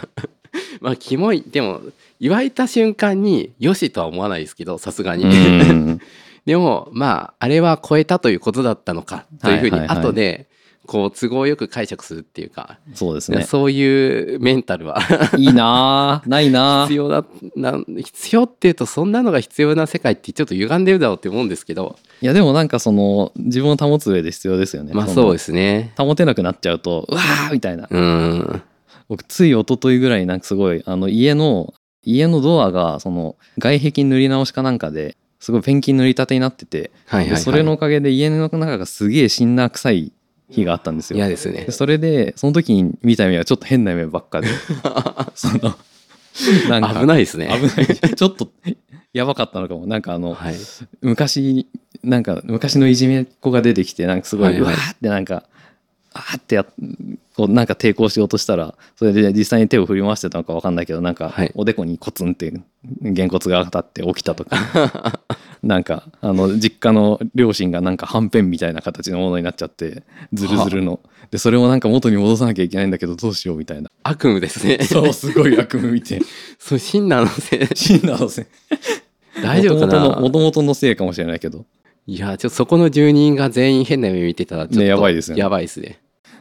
まあキモいでも言われた瞬間によしとは思わないですけどさすがに。うん。でもまああれは超えたということだったのかというふうに後でこう都合よく解釈するっていうか、そうですね。そういうメンタルは いいなーないなー必要だな必要っていうとそんなのが必要な世界ってちょっと歪んでるだろうって思うんですけどいや、でもなんかその、自分を保つ上で必要ですよね。のまあそうですね。保てなくなっちゃうと、うわーみたいな。うん僕つい一昨日ぐらいなんかすごいあの家の家のドアがその外壁塗り直しかなんかですごいペンキ塗りたてになってて、はいはい、それのおかげで家の中がすげえシンナー臭い日があったんですよ。嫌ですねで。それでその時に見た夢はちょっと変な夢ばっかで そのなんか危ないですね。危ないちょっとやばかったのかもなんかあの、はい。昔なんか昔のいじめっ子が出てきてなんかすごい、はいはいうわーってなんかあーってやっこうなんか抵抗しようとしたらそれで実際に手を振り回してたのか分かんないけどなんかはい。おでこにコツンってげんこつが当たって起きたとか なんかあの実家の両親がなんかはんぺんみたいな形のものになっちゃってズルズルの。でそれをなんか元に戻さなきゃいけないんだけどどうしようみたいな。悪夢ですね。そうすごい悪夢見て。そう、シンナーのせい。死んだのせ大丈夫かな？もともとのせいかもしれないけど。いや、ちょっとそこの住人が全員変な夢見てたら、ちょっと、ねやばいですよね。やばいですね。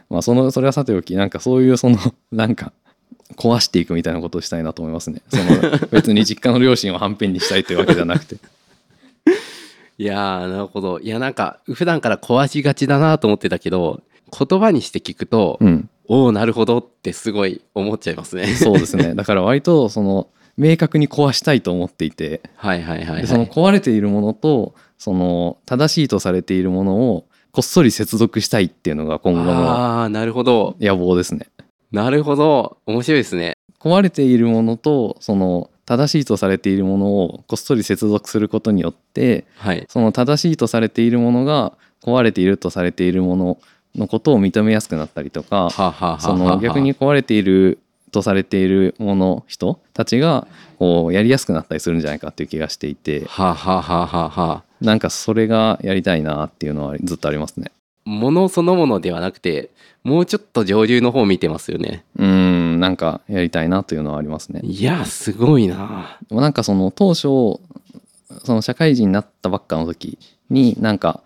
まあそのそれはさておきなんかそういうその なんか壊していくみたいなことをしたいなと思いますねその 別に実家の両親をはんぺんにしたいというわけじゃなくて いやー、なるほど。いや、なんか、普段から壊しがちだなと思ってたけど、言葉にして聞くと、うんおおなるほどってすごい思っちゃいますね。そうですねだから割とその明確に壊したいと思っていてはいはいはい、はい。でその壊れているものとその正しいとされているものをこっそり接続したいっていうのが今後のああ、なるほど。野望ですねなるほど。面白いですね。壊れているものとその正しいとされているものをこっそり接続することによってはい。その正しいとされているものが壊れているとされているもののことを認めやすくなったりとかはあ、はあその逆に壊れているとされているもの人たちがこうやりやすくなったりするんじゃないかっていう気がしていてはあ、はあはあはあはあ、なんかそれがやりたいなっていうのはずっとありますね。ものそのものではなくてもうちょっと上流の方を見てますよね。うーんなんかやりたいなというのはありますね。いやすごいな。なんかその当初その社会人になったばっかの時になんか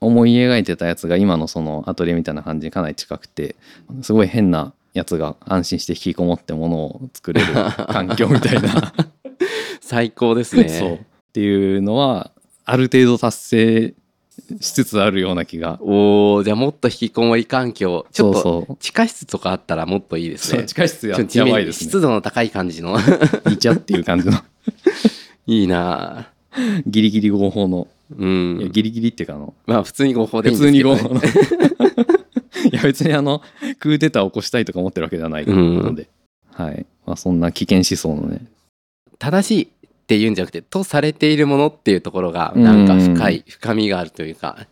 思い描いてたやつが今のそのアトリエみたいな感じにかなり近くてすごい変なやつが安心して引きこもってものを作れる環境みたいな。最高ですね。そう。っていうのはある程度達成しつつあるような気が。おーじゃあもっと引きこもり環境ちょっと地下室とかあったらもっといいですね。地下室ややばいですね。湿度の高い感じの。いちゃっていう感じの。いいなぁ。ギリギリ合法の、うん。ギリギリっていうかあのまあ普通に合法でい普通に合法の。いや別にあのクーデターを起こしたいとか思ってるわけではないので、はい。まあ、そんな危険思想のね。正しいっていうんじゃなくてとされているものっていうところがなんか深い深みがあるというか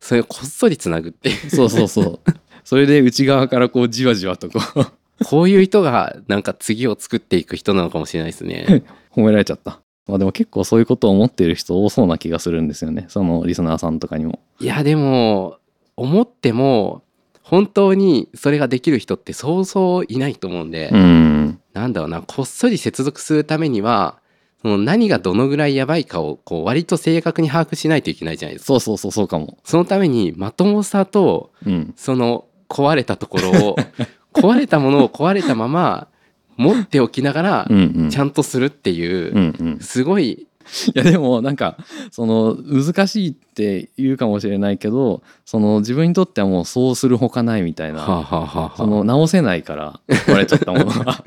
それをこっそりつなぐっていう。そうそうそう。それで内側からこうじわじわとこう。こういう人がなんか次を作っていく人なのかもしれないですね。褒められちゃった。まあでも結構そういうことを思っている人多そうな気がするんですよね。そのリスナーさんとかにも。いやでも思っても本当にそれができる人ってそうそういないと思うんで、うん。なんだろうなこっそり接続するためにはその何がどのぐらいやばいかをこう割と正確に把握しないといけないじゃないですか。そうそうそうそうかも。そのためにまともさとうん。その壊れたところを 壊れたものを壊れたまま持っておきながらちゃんとするっていう、すごいいやでもなんかその難しいって言うかもしれないけどその自分にとってはもうそうするほかないみたいな、はあ、はあはあはあ。その直せないから壊れちゃったものが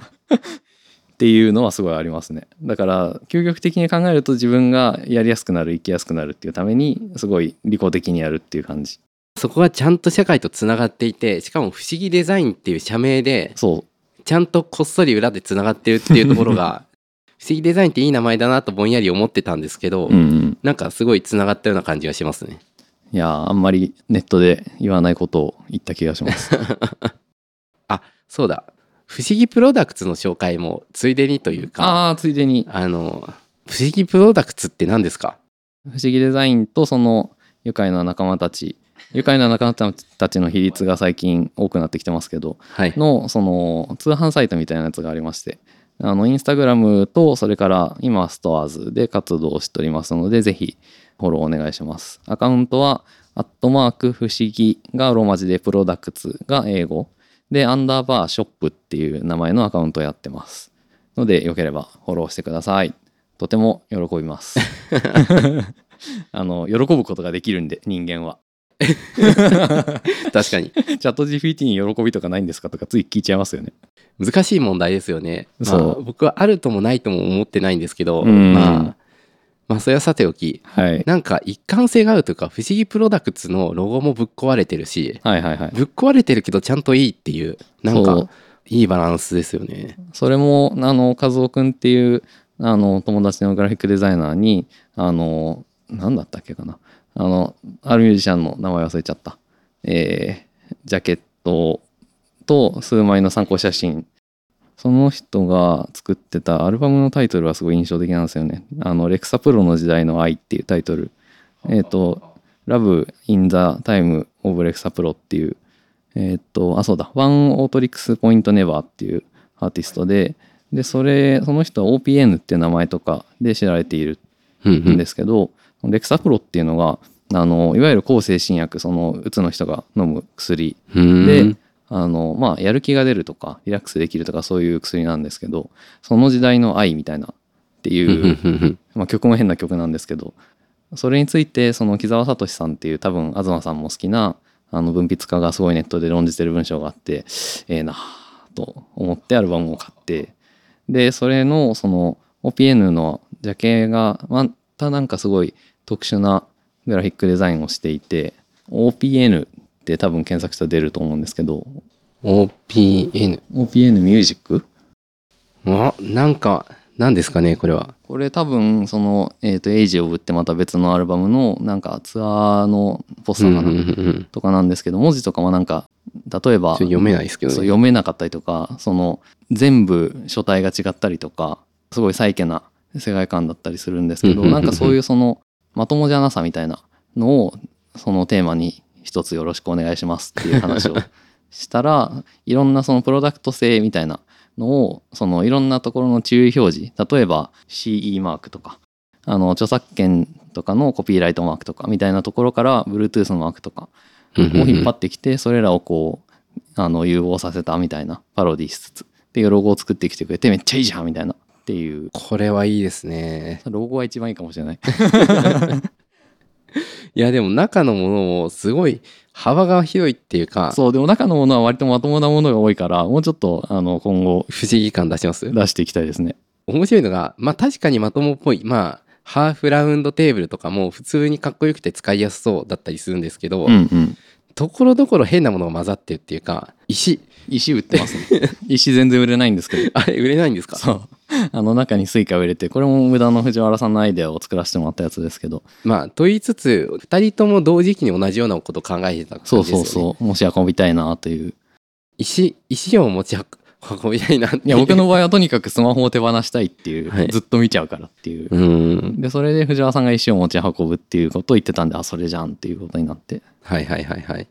っていうのはすごいありますね。だから究極的に考えると自分がやりやすくなる生きやすくなるっていうためにすごい利己的にやるっていう感じ。そこがちゃんと社会とつながっていてしかも「不思議デザイン」っていう社名でそちゃんとこっそり裏でつながってるっていうところが 不思議デザインっていい名前だなとぼんやり思ってたんですけど、う、うんうん、なんかすごいつながったような感じがしますね。いやあんまりネットで言わないことを言った気がします。あそうだ不思議プロダクツの紹介もついでにというかああついでに。あの不思議プロダクツって何ですか？不思議デザインとその愉快な仲間たち。愉快な仲間たちの比率が最近多くなってきてますけどはい。のその通販サイトみたいなやつがありましてあのインスタグラムとそれから今はストアーズで活動しておりますのでぜひフォローお願いします。アカウントはアットマーク不思議がローマ字でプロダクツが英語でアンダーバーショップっていう名前のアカウントをやってます。のでよければフォローしてください。とても喜びます。あの喜ぶことができるんで人間は。確かに。チャット GPT に喜びとかないんですか？とかつい聞いちゃいますよね。難しい問題ですよね。まあそう僕はあるともないとも思ってないんですけど、うん。まあまあそれはさておきはい。なんか一貫性があるというか不思議プロダクツのロゴもぶっ壊れてるしはいはいはい。ぶっ壊れてるけどちゃんといいっていうなんかいいバランスですよね。それもあの和夫くんっていうあの友達のグラフィックデザイナーにあの何だったっけかな。あのあるミュージシャンの名前忘れちゃった。えージャケットと数枚の参考写真その人が作ってたアルバムのタイトルはすごい印象的なんですよね。あのレクサプロの時代の愛っていうタイトル。えっ、と、Love in the Time of レクサプロっていう、えっ、と、あ、そうだ、One Otrix Point Never っていうアーティストで、で、それ、その人は OPN っていう名前とかで知られているうんですけど、レクサプロっていうのが、あの、いわゆる抗精神薬、その、うつの人が飲む薬うんで、あのまあやる気が出るとかリラックスできるとかそういう薬なんですけどその時代の愛みたいなっていう、まあ、曲も変な曲なんですけどそれについてその木澤聡さんっていう多分東さんも好きなあの文筆家がすごいネットで論じてる文章があってええなあと思ってアルバムを買ってでそれのその OPN のジャケがまたなんかすごい特殊なグラフィックデザインをしていて OPN って多分検索したら出ると思うんですけど OPN。OPN ミュージック？あ、なんか、何ですかね、これは。これ多分その、えー、とエイジオブってまた別のアルバムのなんかツアーのポスターかな、うんうんうんうんとかなんですけど文字とかもなんか例えば読めないですけどね。読めなかったりとかその全部書体が違ったりとかすごいサイケな世界観だったりするんですけどうんうんうんうんなんかそういうそのまともじゃなさみたいなのをそのテーマに一つよろしくお願いしますっていう話をしたら いろんなそのプロダクト性みたいなのをそのいろんなところの注意表示。例えば CE マークとかあの著作権とかのコピーライトマークとかみたいなところから Bluetooth のマークとかを引っ張ってきてそれらをこうあの融合させたみたいなパロディしつつっていうロゴを作ってきてくれてめっちゃいいじゃんみたいなっっていう。これはいいですね。ロゴは一番いいかもしれない いやでも中のものもすごい幅が広いっていうかそうでも中のものは割とまともなものが多いからもうちょっとあの今後不思議感出します？出していきたいですね。面白いのがまあ確かにまともっぽい。まあハーフラウンドテーブルとかも普通にかっこよくて使いやすそうだったりするんですけど、うんうん。ところどころ変なものが混ざってるっていうか石。石売ってますね。石全然売れないんですけど。あれ売れないんですか？そう あの中に Suica を入れてこれも無駄の藤原さんのアイデアを作らせてもらったやつですけど。まあと言いつつ2人とも同時期に同じようなことを考えてたですよねそう。そう持ち運びたいなという。石石を持ち運びたいなっていや僕の場合はとにかくスマホを手放したいっていう、はい。ずっと見ちゃうからっていう、うん。でそれで藤原さんが石を持ち運ぶっていうことを言ってたんであそれじゃんっていうことになって。はいはいはいはい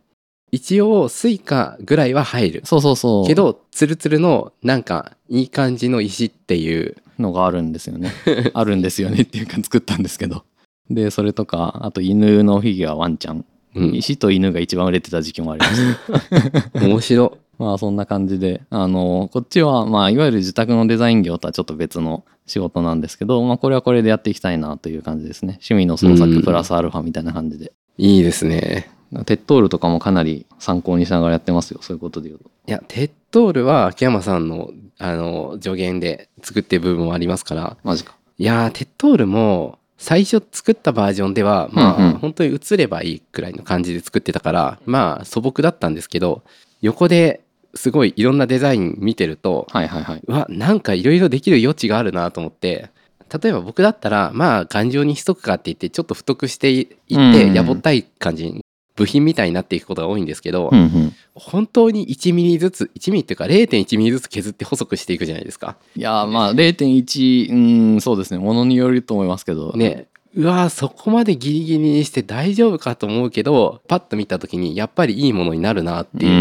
一応 Suica ぐらいは入る。そうそうそう。けどツルツルのなんかいい感じの石っていう。のがあるんですよね。あるんですよねっていうか作ったんですけど。でそれとかあと犬のフィギュアワンちゃん、うん。石と犬が一番売れてた時期もありました。面白。まあそんな感じであのこっちはまあいわゆる受託のデザイン業とはちょっと別の仕事なんですけど、まあ、これはこれでやっていきたいなという感じですね。趣味の創作プラスアルファみたいな感じで。いいですねテッドールとかもかなり参考にしながらやってますよそういうことで言うと。いやテッドールは秋山さんのあの助言で作ってる部分もありますから。マジか。いやーテッドールも最初作ったバージョンではまあ、うんうん。本当に映ればいいくらいの感じで作ってたからまあ素朴だったんですけど横ですごいいろんなデザイン見てるとはいはいはい。うわなんかいろいろできる余地があるなと思って例えば僕だったらまあ頑丈にしとくかって言ってちょっと太くしていうんうんうん。ってやぼったい感じに部品みたいになっていくことが多いんですけど、うんうん。本当に1ミリずつ1ミリっていうか0.1ミリずつ削って細くしていくじゃないですか。いやーまあ0.1うんそうですね。ものによると思いますけど。ね。うわーそこまでギリギリにして大丈夫かと思うけどパッと見た時にやっぱりいいものになるなっていう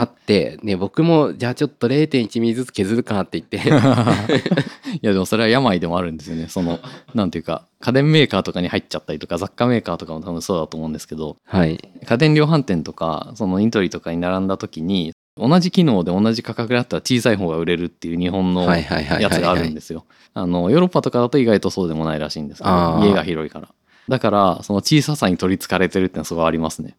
あって、ね、僕もじゃあちょっと0.1ミリずつ削るかって言って いやでもそれは病でもあるんですよねそのなんていうか家電メーカーとかに入っちゃったりとか雑貨メーカーとかも多分そうだと思うんですけどはい家電量販店とかそのイントリとかに並んだ時に同じ機能で同じ価格だったら小さい方が売れるっていう日本のやつがあるんですよ。あのヨーロッパとかだと意外とそうでもないらしいんですけど家が広いから。だからその小ささに取りつかれてるってのはすごいありますね。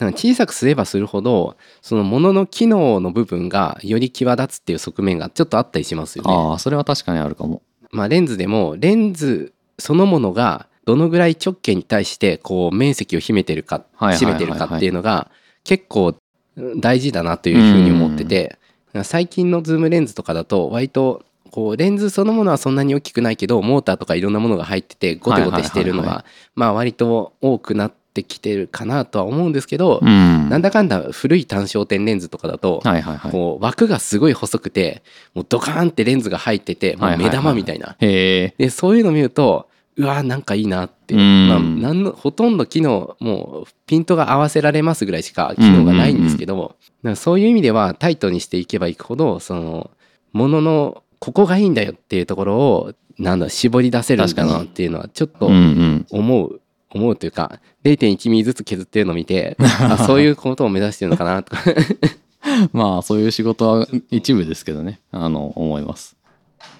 なんか小さくすればするほどそのものの機能の部分がより際立つっていう側面がちょっとあったりしますよね。ああそれは確かにあるかも。まあ、レンズでもレンズそのものがどのぐらい直径に対してこう面積を秘めてるか占めてるかっていうのが結構うん大事だなというふうに思ってて最近のズームレンズとかだと割とこうレンズそのものはそんなに大きくないけどモーターとかいろんなものが入っててゴテゴテしてるのがまあ割と多くなってきてるかなとは思うんですけどうん。なんだかんだ古い単焦点レンズとかだとはいはいはい。こう枠がすごい細くてもうドカーンってレンズが入っててもう目玉みたいなへえ。でそういうの見るとうわーなんかいいなって、うんまあ、なんのほとんど機能もうピントが合わせられますぐらいしか機能がないんですけど、なんかそういう意味ではタイトにしていけばいくほどそのもののここがいいんだよっていうところをなんだ絞り出せるんだなっていうのはちょっとうんうん。思う。思うというか0.1ミリずつ削ってるのを見てあ そういうことを目指してるのかなとか。まあそういう仕事は一部ですけどね。あの思います。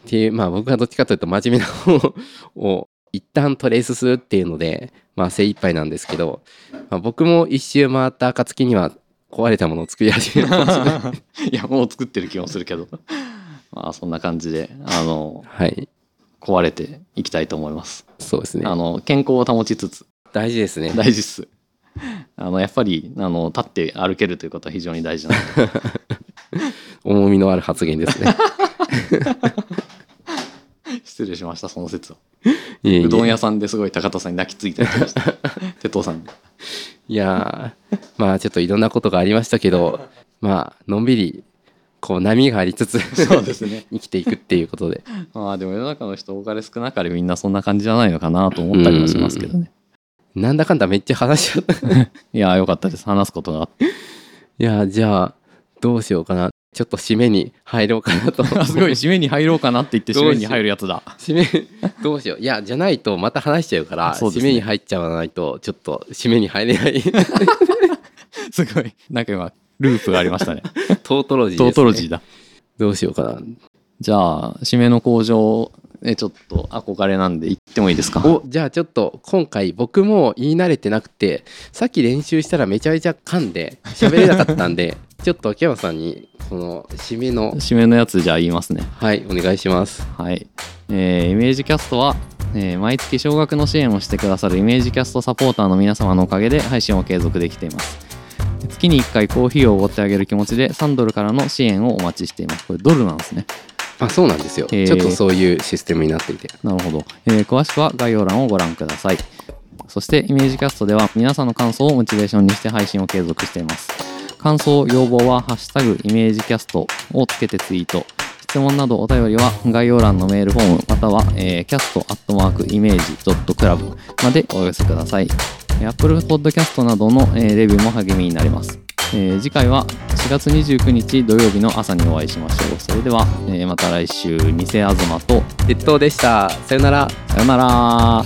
っていうまあ僕はどっちかというと真面目な方を一旦トレースするっていうのでまあ精一杯なんですけど、まあ、僕も一周回った暁には壊れたものを作り始めるかもしれないいやもう作ってる気もするけど。まあそんな感じであのはい壊れていきたいと思います。そうですねあの健康を保ちつつ大事ですね大事っす。あのやっぱりあの立って歩けるということは非常に大事なので 重みのある発言ですね 失礼しましたその説は。いえいえうどん屋さんですごい高田さんに泣きついたりしました。鉄塔さんに。いやーまあちょっといろんなことがありましたけどまあのんびりこう波がありつつそうですね。生きていくっていうことで。まあでも世の中の人多かれ少なかれみんなそんな感じじゃないのかなと思ったりもしますけどね。なんだかんだめっちゃ話しちゃったい いやよかったです。話すことが。あって。やーじゃあどうしようかな。ちょっと締めに入ろうかなと。あすごい。締めに入ろうかなって言って締めに入るやつだ。締めどうしよう。いやじゃないとまた話しちゃうからね。締めに入っちゃわないとちょっと締めに入れない。すごい。なんか今ループがありましたね。トートロジーね、トートロジーだ。どうしようかな。じゃあ締めの工場えちょっと憧れなんで行ってもいいですか？おじゃあちょっと今回僕も言い慣れてなくてさっき練習したらめちゃめちゃ噛んで喋れなかったんで ちょっと秋山さんにこの締めの締めのやつじゃあ言いますね。はいお願いします。はい、えーイメージキャストは、えー毎月少額の支援をしてくださるイメージキャストサポーターの皆様のおかげで配信を継続できています月に1回コーヒーをおごってあげる気持ちで3ドルからの支援をお待ちしています。これドルなんですね。あそうなんですよ。へー。ちょっとそういうシステムになっていて。なるほど、えー詳しくは概要欄をご覧ください。そしてイメージキャストでは皆さんの感想をモチベーションにして配信を継続しています。感想要望は「ハッシュタグイメージキャスト」をつけてツイート質問などお便りは概要欄のメールフォームまたは、えー、cast.image.club までお寄せください。えー Apple Podcast などの、えーレビューも励みになります、えー次回は4月29日土曜日の朝にお会いしましょう。それでは、えーまた来週。偽東と鉄塔でした。さよなら。さよなら